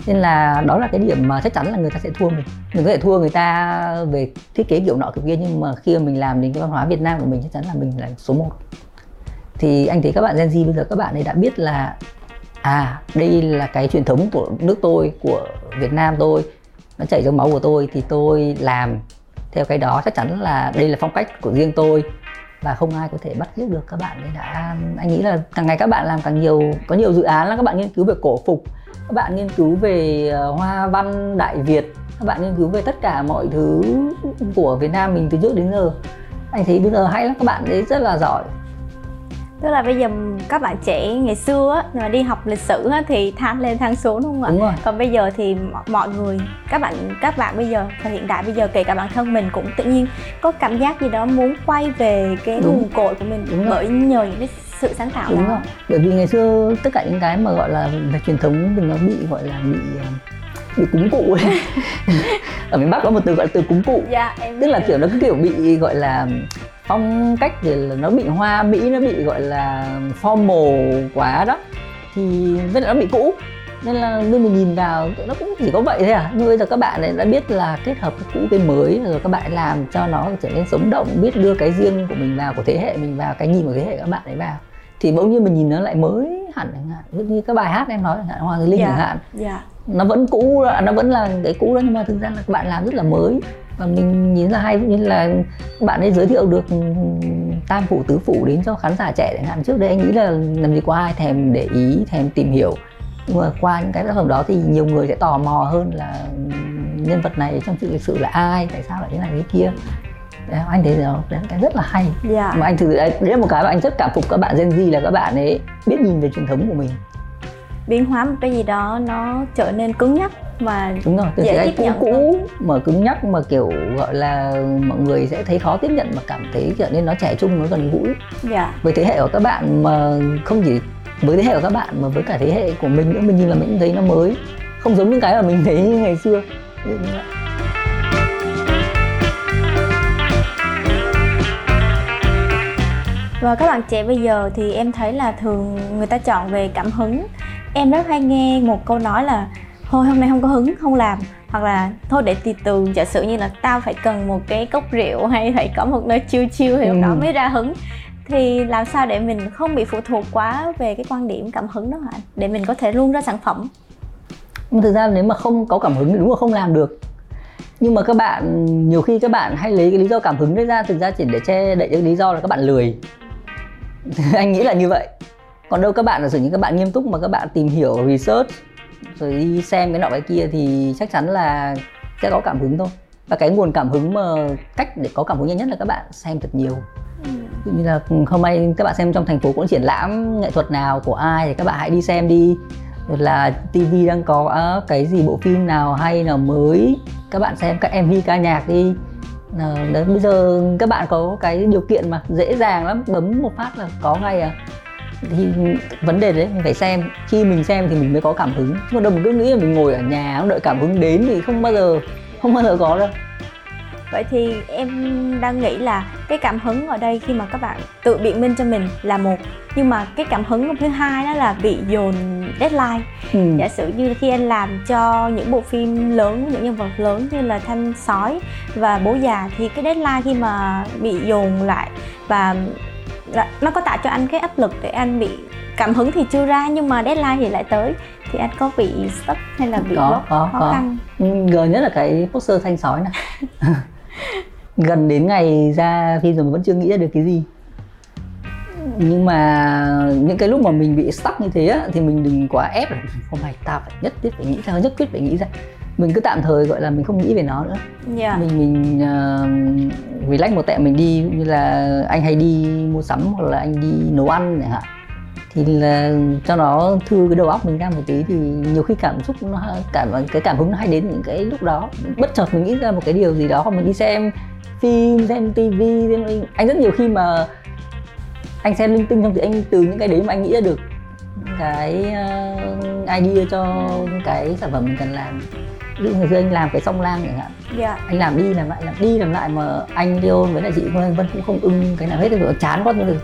Nên là đó là cái điểm mà chắc chắn là người ta sẽ thua mình. Mình có thể thua người ta về thiết kế kiểu nọ kiểu kia nhưng mà khi mà mình làm đến cái văn hóa Việt Nam của mình chắc chắn là mình là số 1 thì anh thấy các bạn Gen Z bây giờ các bạn ấy đã biết là à đây là cái truyền thống của nước tôi của Việt Nam tôi. Nó chảy trong máu của tôi thì tôi làm theo cái đó. Chắc chắn là đây là phong cách của riêng tôi và không ai có thể bắt giết được các bạn ấy đã. Anh nghĩ là càng ngày các bạn làm càng nhiều, có nhiều dự án là các bạn nghiên cứu về cổ phục, các bạn nghiên cứu về ờ, hoa văn đại việt, các bạn nghiên cứu về tất cả mọi thứ của việt nam mình từ trước đến giờ. Anh thấy bây giờ hay lắm, các bạn ấy rất là giỏi tức là bây giờ các bạn trẻ ngày xưa á mà đi học lịch sử á, thì thang lên thang xuống đúng không ạ đúng rồi. còn bây giờ thì mọi người các bạn các bạn bây giờ thời hiện đại bây giờ kể cả bản thân mình cũng tự nhiên có cảm giác gì đó muốn quay về cái đúng. nguồn cội của mình đúng bởi rồi. nhờ những cái sự sáng tạo đúng đó rồi. bởi vì ngày xưa tất cả những cái mà gọi là về truyền thống thì nó bị gọi là bị ờ, bị cúng cụ ấy ở miền bắc có một từ gọi là từ cúng cụ dạ, em tức là kiểu nó cứ kiểu bị gọi là phong cách thì là nó bị hoa mỹ nó bị gọi là formal quá đó. Thì với lại nó bị cũ nên là khi mình nhìn vào nó cũng chỉ có vậy thôi à. Nhưng bây giờ các bạn ấy đã biết là kết hợp cái cũ với mới rồi các bạn làm cho nó trở nên sống động biết đưa cái riêng của mình vào của thế hệ mình vào cái nhìn của thế hệ các bạn ấy vào. Thì bỗng nhiên mình nhìn nó lại mới hẳn chẳng hạn. Như các bài hát em nói chẳng hạn hoa linh yeah. chẳng hạn. yeah. nó vẫn cũ nó vẫn là cái cũ đó nhưng mà thực ra là các bạn làm rất là mới và mình nhìn là hay như là bạn ấy giới thiệu được tam phủ tứ phủ đến cho khán giả trẻ chẳng hạn. Trước đây anh nghĩ là làm gì có ai thèm để ý thèm tìm hiểu. Nhưng mà qua những cái tác phẩm đó thì nhiều người sẽ tò mò hơn là nhân vật này trong sự lịch sử là ai tại sao lại thế này thế kia. Đấy, anh thấy đó đấy là cái rất là hay. Yeah. mà anh thực đấy, đấy là một cái mà anh rất cảm phục các bạn Gen Z là các bạn ấy biết nhìn về truyền thống của mình biến hóa một cái gì đó nó trở nên cứng nhắc và đúng rồi từ dễ tiếp nhận cũ hơn. mà cứng nhắc mà kiểu gọi là mọi người sẽ thấy khó tiếp nhận mà cảm thấy trở nên nó trẻ trung nó gần gũi. Dạ. với thế hệ của các bạn mà không chỉ với thế hệ của các bạn mà với cả thế hệ của mình nữa mình nhìn là mình cũng thấy nó mới. Không giống những cái mà mình thấy ngày xưa. Và các bạn trẻ bây giờ thì em thấy là thường người ta chọn về cảm hứng em rất hay nghe một câu nói là thôi hôm nay không có hứng không làm. Hoặc là thôi để từ từ. Giả sử như là tao phải cần một cái cốc rượu hay phải có một nơi chiêu chiêu thì lúc ừ. đó mới ra hứng. Thì làm sao để mình không bị phụ thuộc quá về cái quan điểm cảm hứng đó hả? Để mình có thể luôn ra sản phẩm. Thực ra nếu mà không có cảm hứng thì đúng là không làm được. Nhưng mà các bạn nhiều khi các bạn hay lấy cái lý do cảm hứng đấy ra thực ra chỉ để che đậy cái lý do là các bạn lười. Anh nghĩ là như vậy còn đâu các bạn là sử những các bạn nghiêm túc mà các bạn tìm hiểu research rồi đi xem cái nọ cái kia thì chắc chắn là sẽ có cảm hứng thôi. Và cái nguồn cảm hứng mà cách để có cảm hứng nhanh nhất là các bạn xem thật nhiều. Ừ. như là hôm nay các bạn xem trong thành phố có triển lãm nghệ thuật nào của ai thì các bạn hãy đi xem đi. Rồi là TV đang có cái gì bộ phim nào hay nào mới các bạn xem các MV ca nhạc đi. Đấy bây giờ các bạn có cái điều kiện mà dễ dàng lắm bấm một phát là có ngay à thì vấn đề đấy mình phải xem. Khi mình xem thì mình mới có cảm hứng. Chứ còn đâu mình cứ nghĩ là mình ngồi ở nhà không đợi cảm hứng đến thì không bao giờ không bao giờ có đâu. Vậy thì em đang nghĩ là cái cảm hứng ở đây khi mà các bạn tự biện minh cho mình là một. Nhưng mà cái cảm hứng thứ hai đó là bị dồn deadline. Ừ. giả sử như khi anh làm cho những bộ phim lớn những nhân vật lớn như là thanh sói và bố già thì cái deadline khi mà bị dồn lại và nó có tạo cho anh cái áp lực để anh bị cảm hứng thì chưa ra nhưng mà deadline thì lại tới. Thì anh có bị stuck hay là bị có, có, khó có. khăn? Gần nhất là cái poster thanh sói này. Gần đến ngày ra phim rồi mà vẫn chưa nghĩ ra được cái gì. Nhưng mà những cái lúc mà mình bị stuck như thế á, thì mình đừng quá ép là hôm nay ta phải nhất thiết phải nghĩ ra nhất quyết phải nghĩ ra mình cứ tạm thời gọi là mình không nghĩ về nó nữa. Yeah. mình mình uh, relax một tẹo mình đi như là anh hay đi mua sắm hoặc là anh đi nấu ăn chẳng hạn. Thì là cho nó thư cái đầu óc mình ra một tí thì nhiều khi cảm xúc nó cảm cái cảm hứng nó hay đến những cái lúc đó. Bất chợt mình nghĩ ra một cái điều gì đó hoặc mình đi xem phim xem tivi xem anh rất nhiều khi mà anh xem linh tinh xong thì anh từ những cái đấy mà anh nghĩ ra được cái uh, idea cho cái sản phẩm mình cần làm ví dụ ngày xưa anh làm cái song lang chẳng hạn yeah. Dạ. anh làm đi làm lại làm đi làm lại mà anh Leon với lại chị Vân cũng không ưng cái nào hết rồi chán quá nên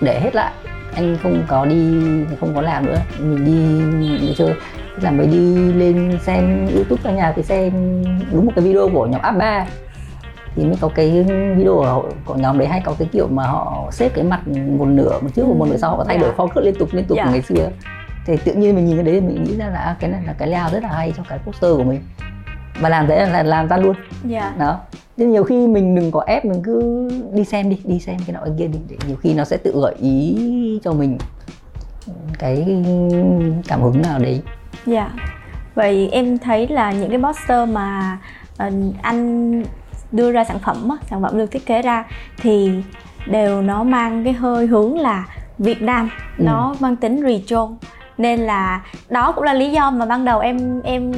để hết lại anh không có đi không có làm nữa mình đi để chơi là mới đi lên xem youtube ở nhà thì xem đúng một cái video của nhóm áp ba thì mới có cái video của nhóm đấy hay có cái kiểu mà họ xếp cái mặt một nửa một trước một nửa sau họ thay đổi yeah. Dạ. focus liên tục liên tục yeah. Dạ. ngày xưa thì tự nhiên mình nhìn cái đấy mình nghĩ ra là à, cái này là cái layout rất là hay cho cái poster của mình và làm thế là làm ra luôn yeah. đó nên nhiều khi mình đừng có ép mình cứ đi xem đi đi xem cái nọ kia đi để nhiều khi nó sẽ tự gợi ý cho mình cái cảm hứng nào đấy dạ yeah. vậy em thấy là những cái poster mà uh, anh đưa ra sản phẩm sản phẩm được thiết kế ra thì đều nó mang cái hơi hướng là Việt Nam ừ. nó mang tính region nên là đó cũng là lý do mà ban đầu em em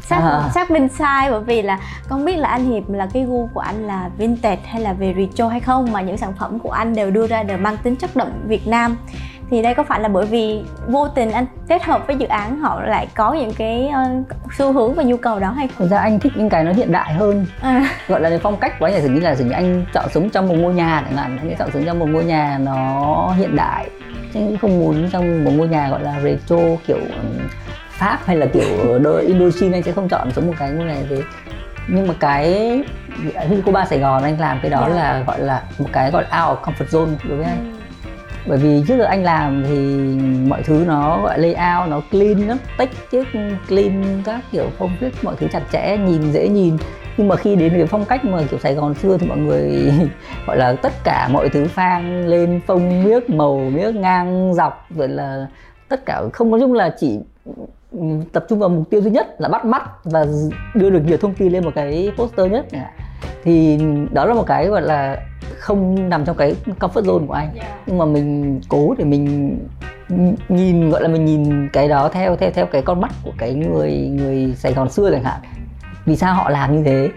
xác à. xác minh sai bởi vì là không biết là anh hiệp là cái gu của anh là vintage hay là về retro hay không mà những sản phẩm của anh đều đưa ra đều mang tính chất đậm Việt Nam thì đây có phải là bởi vì vô tình anh kết hợp với dự án họ lại có những cái uh, xu hướng và nhu cầu đó hay không? Thực ra anh thích những cái nó hiện đại hơn à. gọi là phong cách của anh là dường như là dường như anh chọn sống trong một ngôi nhà chẳng hạn anh chọn sống trong một ngôi nhà nó hiện đại chứ không muốn trong một ngôi nhà gọi là retro kiểu pháp hay là kiểu đôi Indochina anh sẽ không chọn sống một cái ngôi này thế nhưng mà cái như cô ba Sài Gòn anh làm cái đó yeah. Dạ. là gọi là một cái gọi là out of comfort zone đối với anh ừ. bởi vì trước giờ anh làm thì mọi thứ nó gọi layout nó clean lắm tách trước clean các kiểu phong cách mọi thứ chặt chẽ nhìn dễ nhìn nhưng mà khi đến cái phong cách mà kiểu Sài Gòn xưa thì mọi người gọi là tất cả mọi thứ phang lên phông miếc màu miếc ngang dọc rồi là tất cả không nói chung là chỉ tập trung vào mục tiêu duy nhất là bắt mắt và đưa được nhiều thông tin lên một cái poster nhất. Thì đó là một cái gọi là không nằm trong cái comfort zone của anh. Yeah. nhưng mà mình cố để mình nhìn gọi là mình nhìn cái đó theo theo theo cái con mắt của cái người người Sài Gòn xưa chẳng hạn vì sao họ làm như thế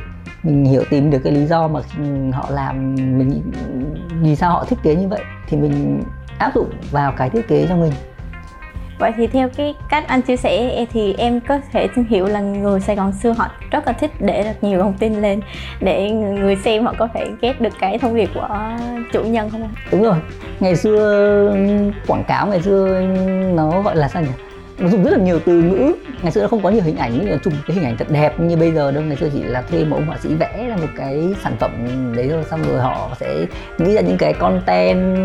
mình hiểu tìm được cái lý do mà họ làm mình vì sao họ thiết kế như vậy thì mình áp dụng vào cái thiết kế cho mình vậy thì theo cái cách anh chia sẻ thì em có thể hiểu là người Sài Gòn xưa họ rất là thích để được nhiều thông tin lên để người xem họ có thể ghét được cái thông điệp của chủ nhân không ạ? Đúng rồi. Ngày xưa quảng cáo ngày xưa nó gọi là sao nhỉ? Nó dùng rất là nhiều từ ngữ. Ngày xưa nó không có nhiều hình ảnh, nhưng chụp cái hình ảnh thật đẹp như bây giờ đâu. Ngày xưa chỉ là thuê một ông họa sĩ vẽ ra một cái sản phẩm đấy thôi, xong rồi họ sẽ nghĩ ra những cái content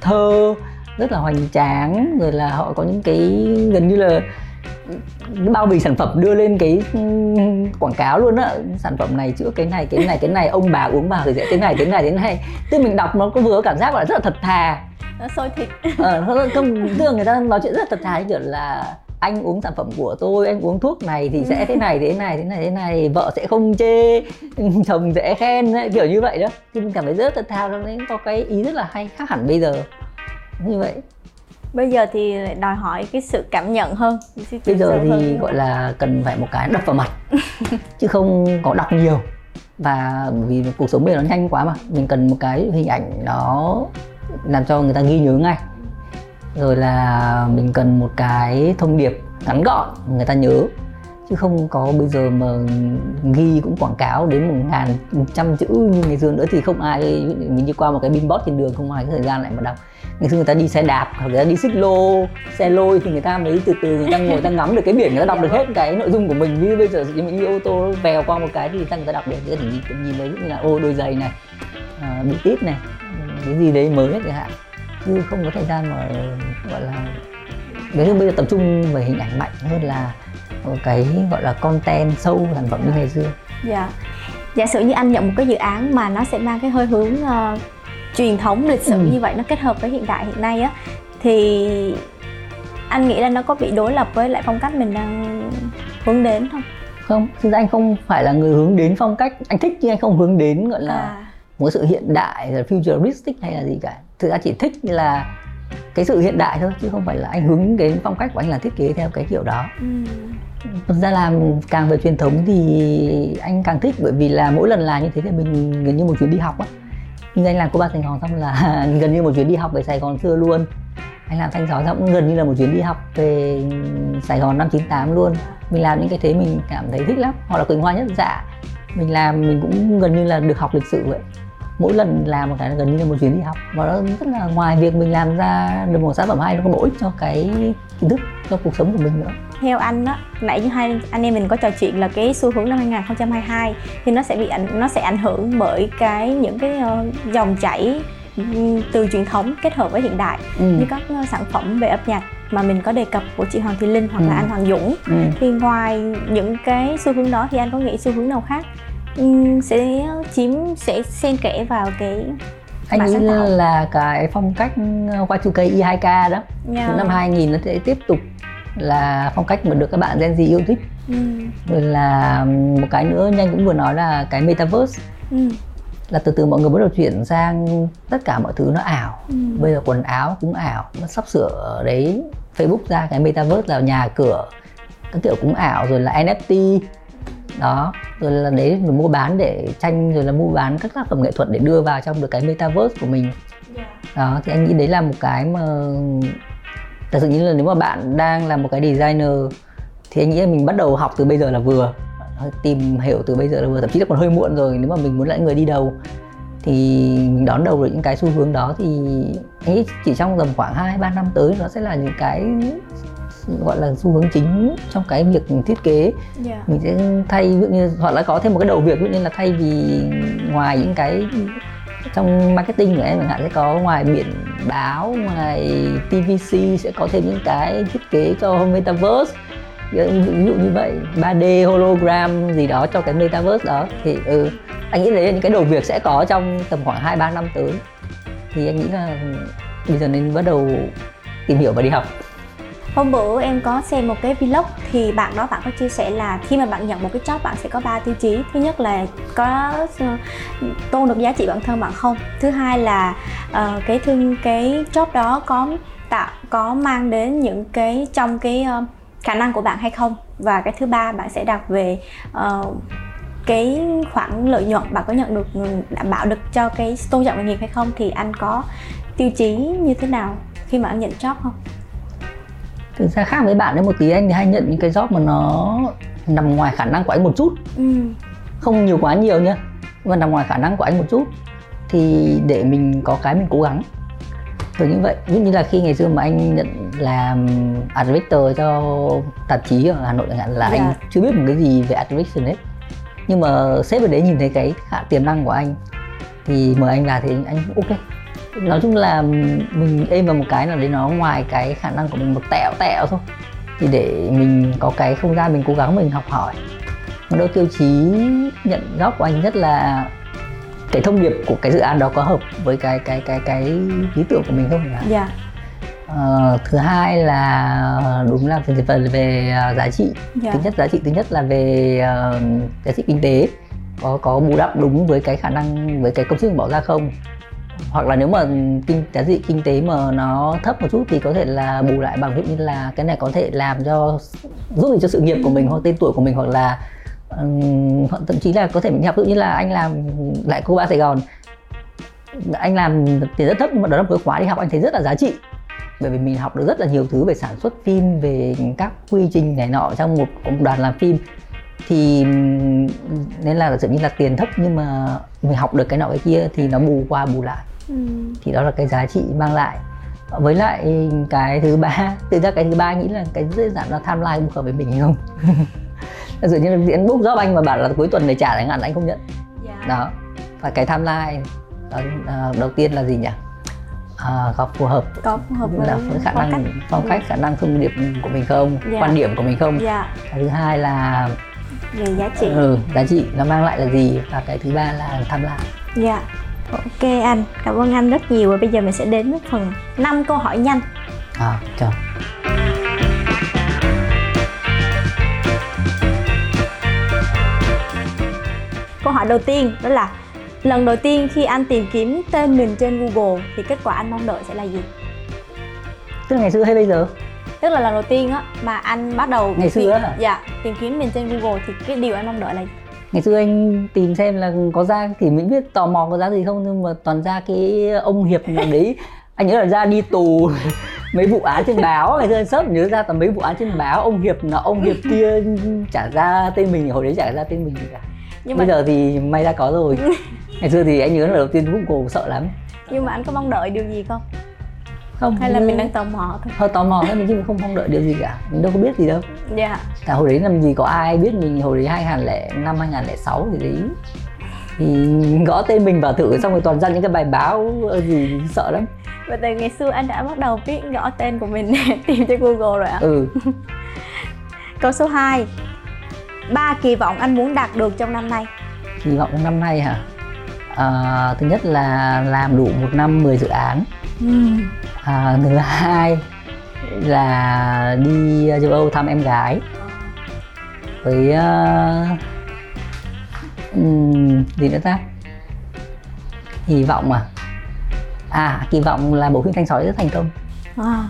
thơ rất là hoành tráng, rồi là họ có những cái gần như là bao bì sản phẩm đưa lên cái ừ, quảng cáo luôn á. Sản phẩm này chữa cái này cái này cái này, ông bà uống vào thì sẽ thế này thế này thế này. Tức mình đọc nó có vừa cảm giác là rất là thật thà sôi thịt. Ờ, không tức là người ta nói chuyện rất là thật thà kiểu là anh uống sản phẩm của tôi anh uống thuốc này thì sẽ thế này thế này thế này thế này vợ sẽ không chê chồng sẽ khen kiểu như vậy đó. Thì mình cảm thấy rất thật thà nó có cái ý rất là hay khác hẳn bây giờ. Như vậy. Bây giờ thì đòi hỏi cái sự cảm nhận hơn bây giờ thì hơn. gọi là cần phải một cái đập vào mặt chứ không có đọc nhiều. Và vì cuộc sống bây giờ nó nhanh quá mà mình cần một cái hình ảnh nó làm cho người ta ghi nhớ ngay rồi là mình cần một cái thông điệp ngắn gọn người ta nhớ chứ không có bây giờ mà ghi cũng quảng cáo đến một ngàn một trăm chữ như ngày xưa nữa thì không ai mình đi qua một cái billboard trên đường không ai có thời gian lại mà đọc ngày xưa người ta đi xe đạp hoặc người ta đi xích lô xe lôi thì người ta mới từ từ người ta ngồi người ta ngắm được cái biển người ta đọc được hết cái nội dung của mình như bây giờ như mình đi ô tô vèo qua một cái thì người ta, người ta đọc được thì nhìn, nhìn thấy như là ô đôi giày này à, bị tít này cái gì đấy mới hết chẳng hạn chứ không có thời gian mà gọi là như bây giờ tập trung về hình ảnh mạnh hơn là cái gọi là content sâu sản phẩm như ngày xưa dạ giả sử như anh nhận một cái dự án mà nó sẽ mang cái hơi hướng uh, truyền thống lịch sử ừ. như vậy nó kết hợp với hiện đại hiện nay á thì anh nghĩ là nó có bị đối lập với lại phong cách mình đang hướng đến không không thực ra anh không phải là người hướng đến phong cách anh thích nhưng anh không hướng đến gọi là à. Một sự hiện đại là futuristic hay là gì cả. Thực ra chỉ thích là cái sự hiện đại thôi chứ không phải là anh hướng đến phong cách của anh là thiết kế theo cái kiểu đó. Ừ. thực ra làm càng về truyền thống thì anh càng thích bởi vì là mỗi lần làm như thế thì mình gần như một chuyến đi học á. Nhưng anh làm cô ba sài gòn xong là gần như một chuyến đi học về sài gòn xưa luôn. Anh làm thanh sáu xong gần như là một chuyến đi học về sài gòn năm 98 luôn. Mình làm những cái thế mình cảm thấy thích lắm hoặc là quỳnh hoa nhất dạ. Mình làm mình cũng gần như là được học lịch sử vậy mỗi lần làm một cái gần như là một chuyến đi học và nó rất là ngoài việc mình làm ra được một sản phẩm hay nó có bổ ích cho cái kiến thức cho cuộc sống của mình nữa theo anh đó nãy hai anh em mình có trò chuyện là cái xu hướng năm 2022 thì nó sẽ bị ảnh nó sẽ ảnh hưởng bởi cái những cái uh, dòng chảy từ truyền thống kết hợp với hiện đại ừ. như các uh, sản phẩm về âm nhạc mà mình có đề cập của chị Hoàng Thị Linh hoặc ừ. là anh Hoàng Dũng ừ. thì ngoài những cái xu hướng đó thì anh có nghĩ xu hướng nào khác sẽ chiếm sẽ xen kẽ vào cái anh nghĩ là cái phong cách Y2K I2K đó yeah. năm 2000 nó sẽ tiếp tục là phong cách mà được các bạn Gen Z yêu thích ừ. rồi là một cái nữa nhanh cũng vừa nói là cái metaverse ừ. là từ từ mọi người bắt đầu chuyển sang tất cả mọi thứ nó ảo ừ. bây giờ quần áo cũng ảo nó sắp sửa đấy Facebook ra cái metaverse là nhà cửa các kiểu cũng ảo rồi là NFT đó rồi là đấy rồi mua bán để tranh rồi là mua bán các tác phẩm nghệ thuật để đưa vào trong được cái metaverse của mình dạ. đó thì anh nghĩ đấy là một cái mà thật sự như là nếu mà bạn đang là một cái designer thì anh nghĩ là mình bắt đầu học từ bây giờ là vừa tìm hiểu từ bây giờ là vừa thậm chí là còn hơi muộn rồi nếu mà mình muốn là người đi đầu thì mình đón đầu được những cái xu hướng đó thì anh nghĩ chỉ trong tầm khoảng 2 3 năm tới nó sẽ là những cái gọi là xu hướng chính trong cái việc thiết kế yeah. Dạ. mình sẽ thay ví dụ như hoặc là có thêm một cái đầu việc ví dụ như là thay vì ngoài những cái trong marketing của em chẳng hạn sẽ có ngoài biển báo ngoài TVC sẽ có thêm những cái thiết kế cho metaverse ví dụ như vậy 3D hologram gì đó cho cái metaverse đó thì ừ anh nghĩ đấy là những cái đầu việc sẽ có trong tầm khoảng 2 3 năm tới thì anh nghĩ là bây giờ nên bắt đầu tìm hiểu và đi học hôm bữa em có xem một cái vlog thì bạn đó bạn có chia sẻ là khi mà bạn nhận một cái job bạn sẽ có ba tiêu chí. Thứ nhất là có ờ, tôn được giá trị bản thân bạn không? Thứ hai là uh, cái thương cái job đó có tạo có mang đến những cái trong cái uh, khả năng của bạn hay không? Và cái thứ ba bạn sẽ đặt về uh, cái khoản lợi nhuận. Bạn có nhận được ừ, đảm bảo được cho cái tôn trọng nghề nghiệp hay không? Thì anh có tiêu chí như thế nào khi mà anh nhận job không? Thực ra khác với bạn đấy một tí anh thì hay nhận những cái job mà nó nằm ngoài khả năng của anh một chút ừ. không nhiều quá nhiều nhá mà nằm ngoài khả năng của anh một chút thì để mình có cái mình cố gắng rồi như vậy ví dụ như là khi ngày xưa mà anh nhận làm art director cho tạp chí ở hà nội chẳng hạn là yeah. anh dạ. chưa biết một cái gì về art direction hết nhưng mà sếp ở đấy nhìn thấy cái khả tiềm năng của anh thì mời anh vào thì anh, anh ok nói chung là mình êm vào một cái nào đấy nó ngoài cái khả năng của mình một tẹo tẹo thôi thì để mình có cái không gian mình cố gắng mình học hỏi đôi tiêu chí nhận góc của anh rất là cái thông điệp của cái dự án đó có hợp với cái cái cái cái ý tưởng của mình không nhỉ? Dạ. Ờ, thứ hai là đúng là về về, về giá trị dạ. thứ nhất giá trị thứ nhất là về uh, giá trị kinh tế có có bù đắp đúng với cái khả năng với cái công sức bỏ ra không hoặc là nếu mà kinh giá trị kinh tế mà nó thấp một chút thì có thể là bù lại bằng ví dụ như là cái này có thể làm cho giúp cho sự nghiệp của mình hoặc tên tuổi của mình hoặc là um, thậm chí là có thể mình học ví dụ như là anh làm lại cô ba Sài Gòn. Anh làm tiền rất thấp nhưng mà đó là một cái khóa đi học anh thấy rất là giá trị. Bởi vì mình học được rất là nhiều thứ về sản xuất phim về các quy trình này nọ trong một, một đoàn làm phim thì nên là dường như là tiền thấp nhưng mà mình học được cái nọ cái kia thì nó bù qua bù lại ừ. thì đó là cái giá trị mang lại với lại cái thứ ba thực ra cái thứ ba nghĩ là cái dễ dàng là timeline không hợp với mình không dường như là diễn book job anh mà bảo là cuối tuần này trả chẳng hạn anh không nhận yeah. Dạ. đó và cái timeline uh, đầu tiên là gì nhỉ à, có phù hợp có phù hợp với, là với khả năng phong cách khả năng thông điệp của mình không yeah. Dạ. quan điểm của mình không yeah. Dạ. cái thứ hai là về giá trị ừ, giá trị nó mang lại là gì và cái thứ ba là tham lam dạ yeah. ok anh cảm ơn anh rất nhiều và bây giờ mình sẽ đến với phần 5 câu hỏi nhanh à chào câu hỏi đầu tiên đó là lần đầu tiên khi anh tìm kiếm tên mình trên Google thì kết quả anh mong đợi sẽ là gì? Tức là ngày xưa hay bây giờ? Tức là lần đầu tiên á mà anh bắt đầu ngày xưa hả? Dạ, tìm kiếm mình trên Google thì cái điều anh mong đợi là? Ngày xưa anh tìm xem là có ra thì mình biết tò mò có giá gì không nhưng mà toàn ra cái ông hiệp nào đấy. Anh nhớ là ra đi tù mấy vụ án trên báo ngày xưa anh sớm nhớ ra toàn mấy vụ án trên báo. Ông hiệp là ông hiệp kia trả ra tên mình hồi đấy trả ra tên mình gì cả. Nhưng bây mà... giờ thì may ra có rồi. Ngày xưa thì anh nhớ là đầu tiên cổ sợ lắm. Nhưng mà anh có mong đợi điều gì không không hay là mình đang tò mò thôi hơi tò mò thôi mình chứ không mong đợi điều gì cả mình đâu có biết gì đâu dạ yeah. cả hồi đấy làm gì có ai biết mình hồi đấy 2005 2006 thì đấy thì gõ tên mình vào thử xong rồi toàn ra những cái bài báo gì sợ lắm và từ ngày xưa anh đã bắt đầu biết gõ tên của mình tìm trên Google rồi ạ? À? Ừ. Câu số 2 ba kỳ vọng anh muốn đạt được trong năm nay kỳ vọng trong năm nay hả à, thứ nhất là làm đủ một năm 10 dự án ừ. À, thứ hai là đi châu âu thăm em gái với uh, um, gì nữa ta hy vọng à à kỳ vọng là bộ phim thanh sói rất thành công à.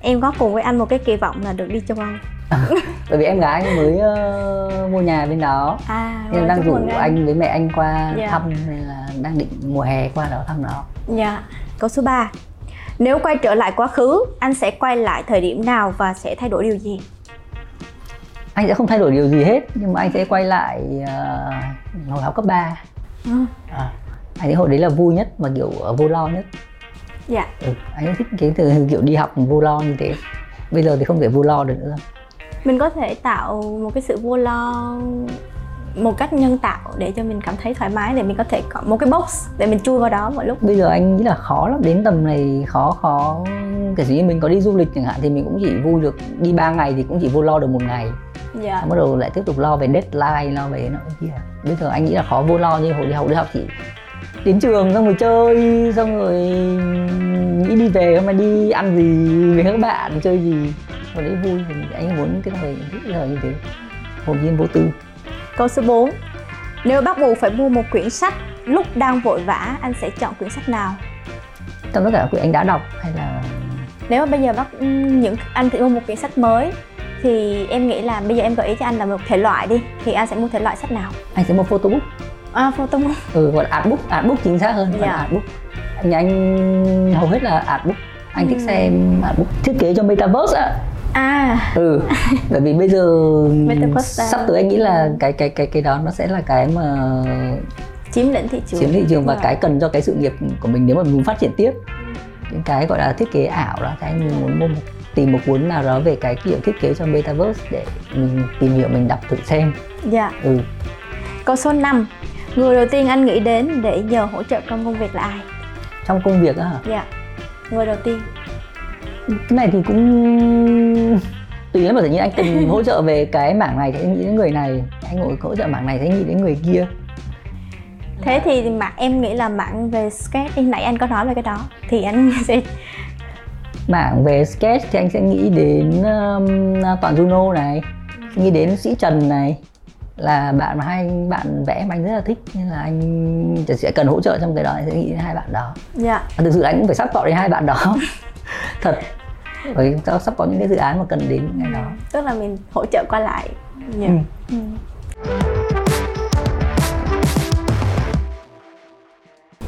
em có cùng với anh một cái kỳ vọng là được đi châu âu bởi vì em gái anh mới uh, mua nhà bên đó à, nên đang rủ anh. anh với mẹ anh qua yeah. Dạ. thăm nên là đang định mùa hè qua đó thăm nó dạ yeah. câu số 3 nếu quay trở lại quá khứ anh sẽ quay lại thời điểm nào và sẽ thay đổi điều gì? Anh sẽ không thay đổi điều gì hết nhưng mà anh sẽ quay lại uh, hồi học cấp 3 ừ. à, anh thấy hồi đấy là vui nhất và kiểu vô lo nhất. Dạ. Ừ, anh thích cái từ kiểu đi học vô lo như thế. Bây giờ thì không thể vô lo được nữa. Mình có thể tạo một cái sự vô lo một cách nhân tạo để cho mình cảm thấy thoải mái để mình có thể có một cái box để mình chui vào đó mọi lúc. Bây giờ anh nghĩ là khó lắm đến tầm này khó khó. Kể như mình có đi du lịch chẳng hạn thì mình cũng chỉ vui được đi 3 ngày thì cũng chỉ vô lo được một ngày. Dạ. bắt đầu lại tiếp tục lo về deadline lo về nó kia. Bây giờ anh nghĩ là khó vô lo như hồi đi học đi học chỉ đến trường xong rồi chơi xong rồi nghĩ đi về mà đi ăn gì với các bạn chơi gì. Hồi đấy vui thì anh muốn cái thời thích giờ như thế. Hồn nhiên vô tư câu số 4 nếu bắt buộc phải mua một quyển sách lúc đang vội vã anh sẽ chọn quyển sách nào? Trong tất cả quyển anh đã đọc hay là nếu mà bây giờ bắt những anh thì mua một quyển sách mới thì em nghĩ là bây giờ em gợi ý cho anh là một thể loại đi thì anh sẽ mua thể loại sách nào? Anh sẽ mua photo book à photo book ừ gọi là art book art book chính xác hơn dạ. art book nhà anh hầu hết là art book anh ừ. thích xem art book thiết kế cho metaverse ạ à. Ừ bởi vì bây giờ sắp tới anh nghĩ là cái cái cái cái đó nó sẽ là cái mà chiếm lĩnh thị trường. Chiếm thị trường và rồi. cái cần cho cái sự nghiệp của mình nếu mà mình muốn phát triển tiếp. Những cái gọi là thiết kế ảo đó cái anh muốn mua một tìm một cuốn nào đó về cái kiểu thiết kế cho metaverse để mình tìm hiểu mình đọc thử xem. Dạ. Ừ. Câu số 5 người đầu tiên anh nghĩ đến để nhờ hỗ trợ trong công việc là ai? Trong công việc á hả? Dạ. Người đầu tiên cái này thì cũng tùy lắm mà tự nhiên anh cần hỗ trợ về cái mảng này thì anh nghĩ đến người này. Anh ngồi hỗ trợ mảng này thì anh nghĩ đến người kia. Thế thì mạng em nghĩ là mạng về sketch nãy anh có nói về cái đó thì anh sẽ mảng về sketch thì anh sẽ nghĩ đến um, toàn Juno này nghĩ đến sĩ Trần này. Là bạn mà hai bạn vẽ mà anh rất là thích nên là anh sẽ cần hỗ trợ trong cái đó anh sẽ nghĩ đến hai bạn đó. Dạ. Và thực sự anh cũng phải sắp support đến hai bạn đó thật bởi sắp có những cái dự án mà cần đến ngày đó tức là mình hỗ trợ qua lại yeah. ừ. Ừ.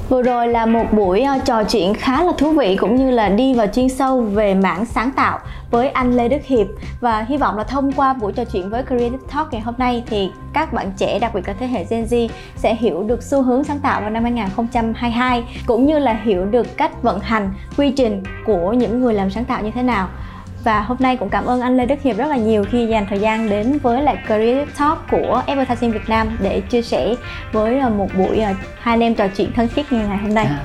Vừa rồi là một buổi ờ, trò chuyện khá là thú vị cũng như là đi vào chuyên sâu về mảng sáng tạo với anh Lê Đức Hiệp. Và hy vọng là thông qua buổi trò chuyện với Creative Talk ngày hôm nay thì các bạn trẻ, đặc biệt là thế hệ Gen Z, sẽ hiểu được xu hướng sáng tạo vào năm 2022 cũng như là hiểu được cách vận hành quy trình của những người làm sáng tạo như thế nào và hôm nay cũng cảm ơn anh Lê Đức Hiệp rất là nhiều khi dành thời gian đến với lại Creative Talk của Advertising Việt Nam để chia sẻ với ờ, một buổi ờ, hai anh em trò chuyện thân thiết như ngày hôm nay. À,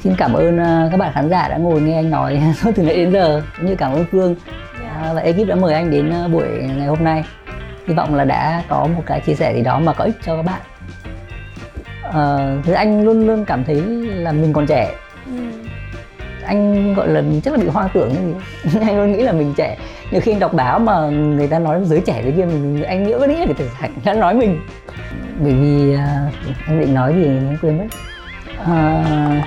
xin cảm ơn ờ, các bạn khán giả đã ngồi nghe anh nói suốt từ nãy đến giờ cũng như cảm ơn Phương yeah. Dạ. và ekip đã mời anh đến buổi ngày hôm nay. Hy vọng là đã có một cái chia sẻ gì đó mà có ích cho các bạn. À, thì anh luôn luôn cảm thấy là mình còn trẻ anh gọi là chắc là bị hoa tưởng gì. Anh luôn nghĩ là mình trẻ. Nhiều khi anh đọc báo mà người ta nói giới trẻ thế kia mình anh nghĩ có nghĩ là người ta đã nói mình. Bởi vì uh, anh định nói gì anh quên mất. Uh,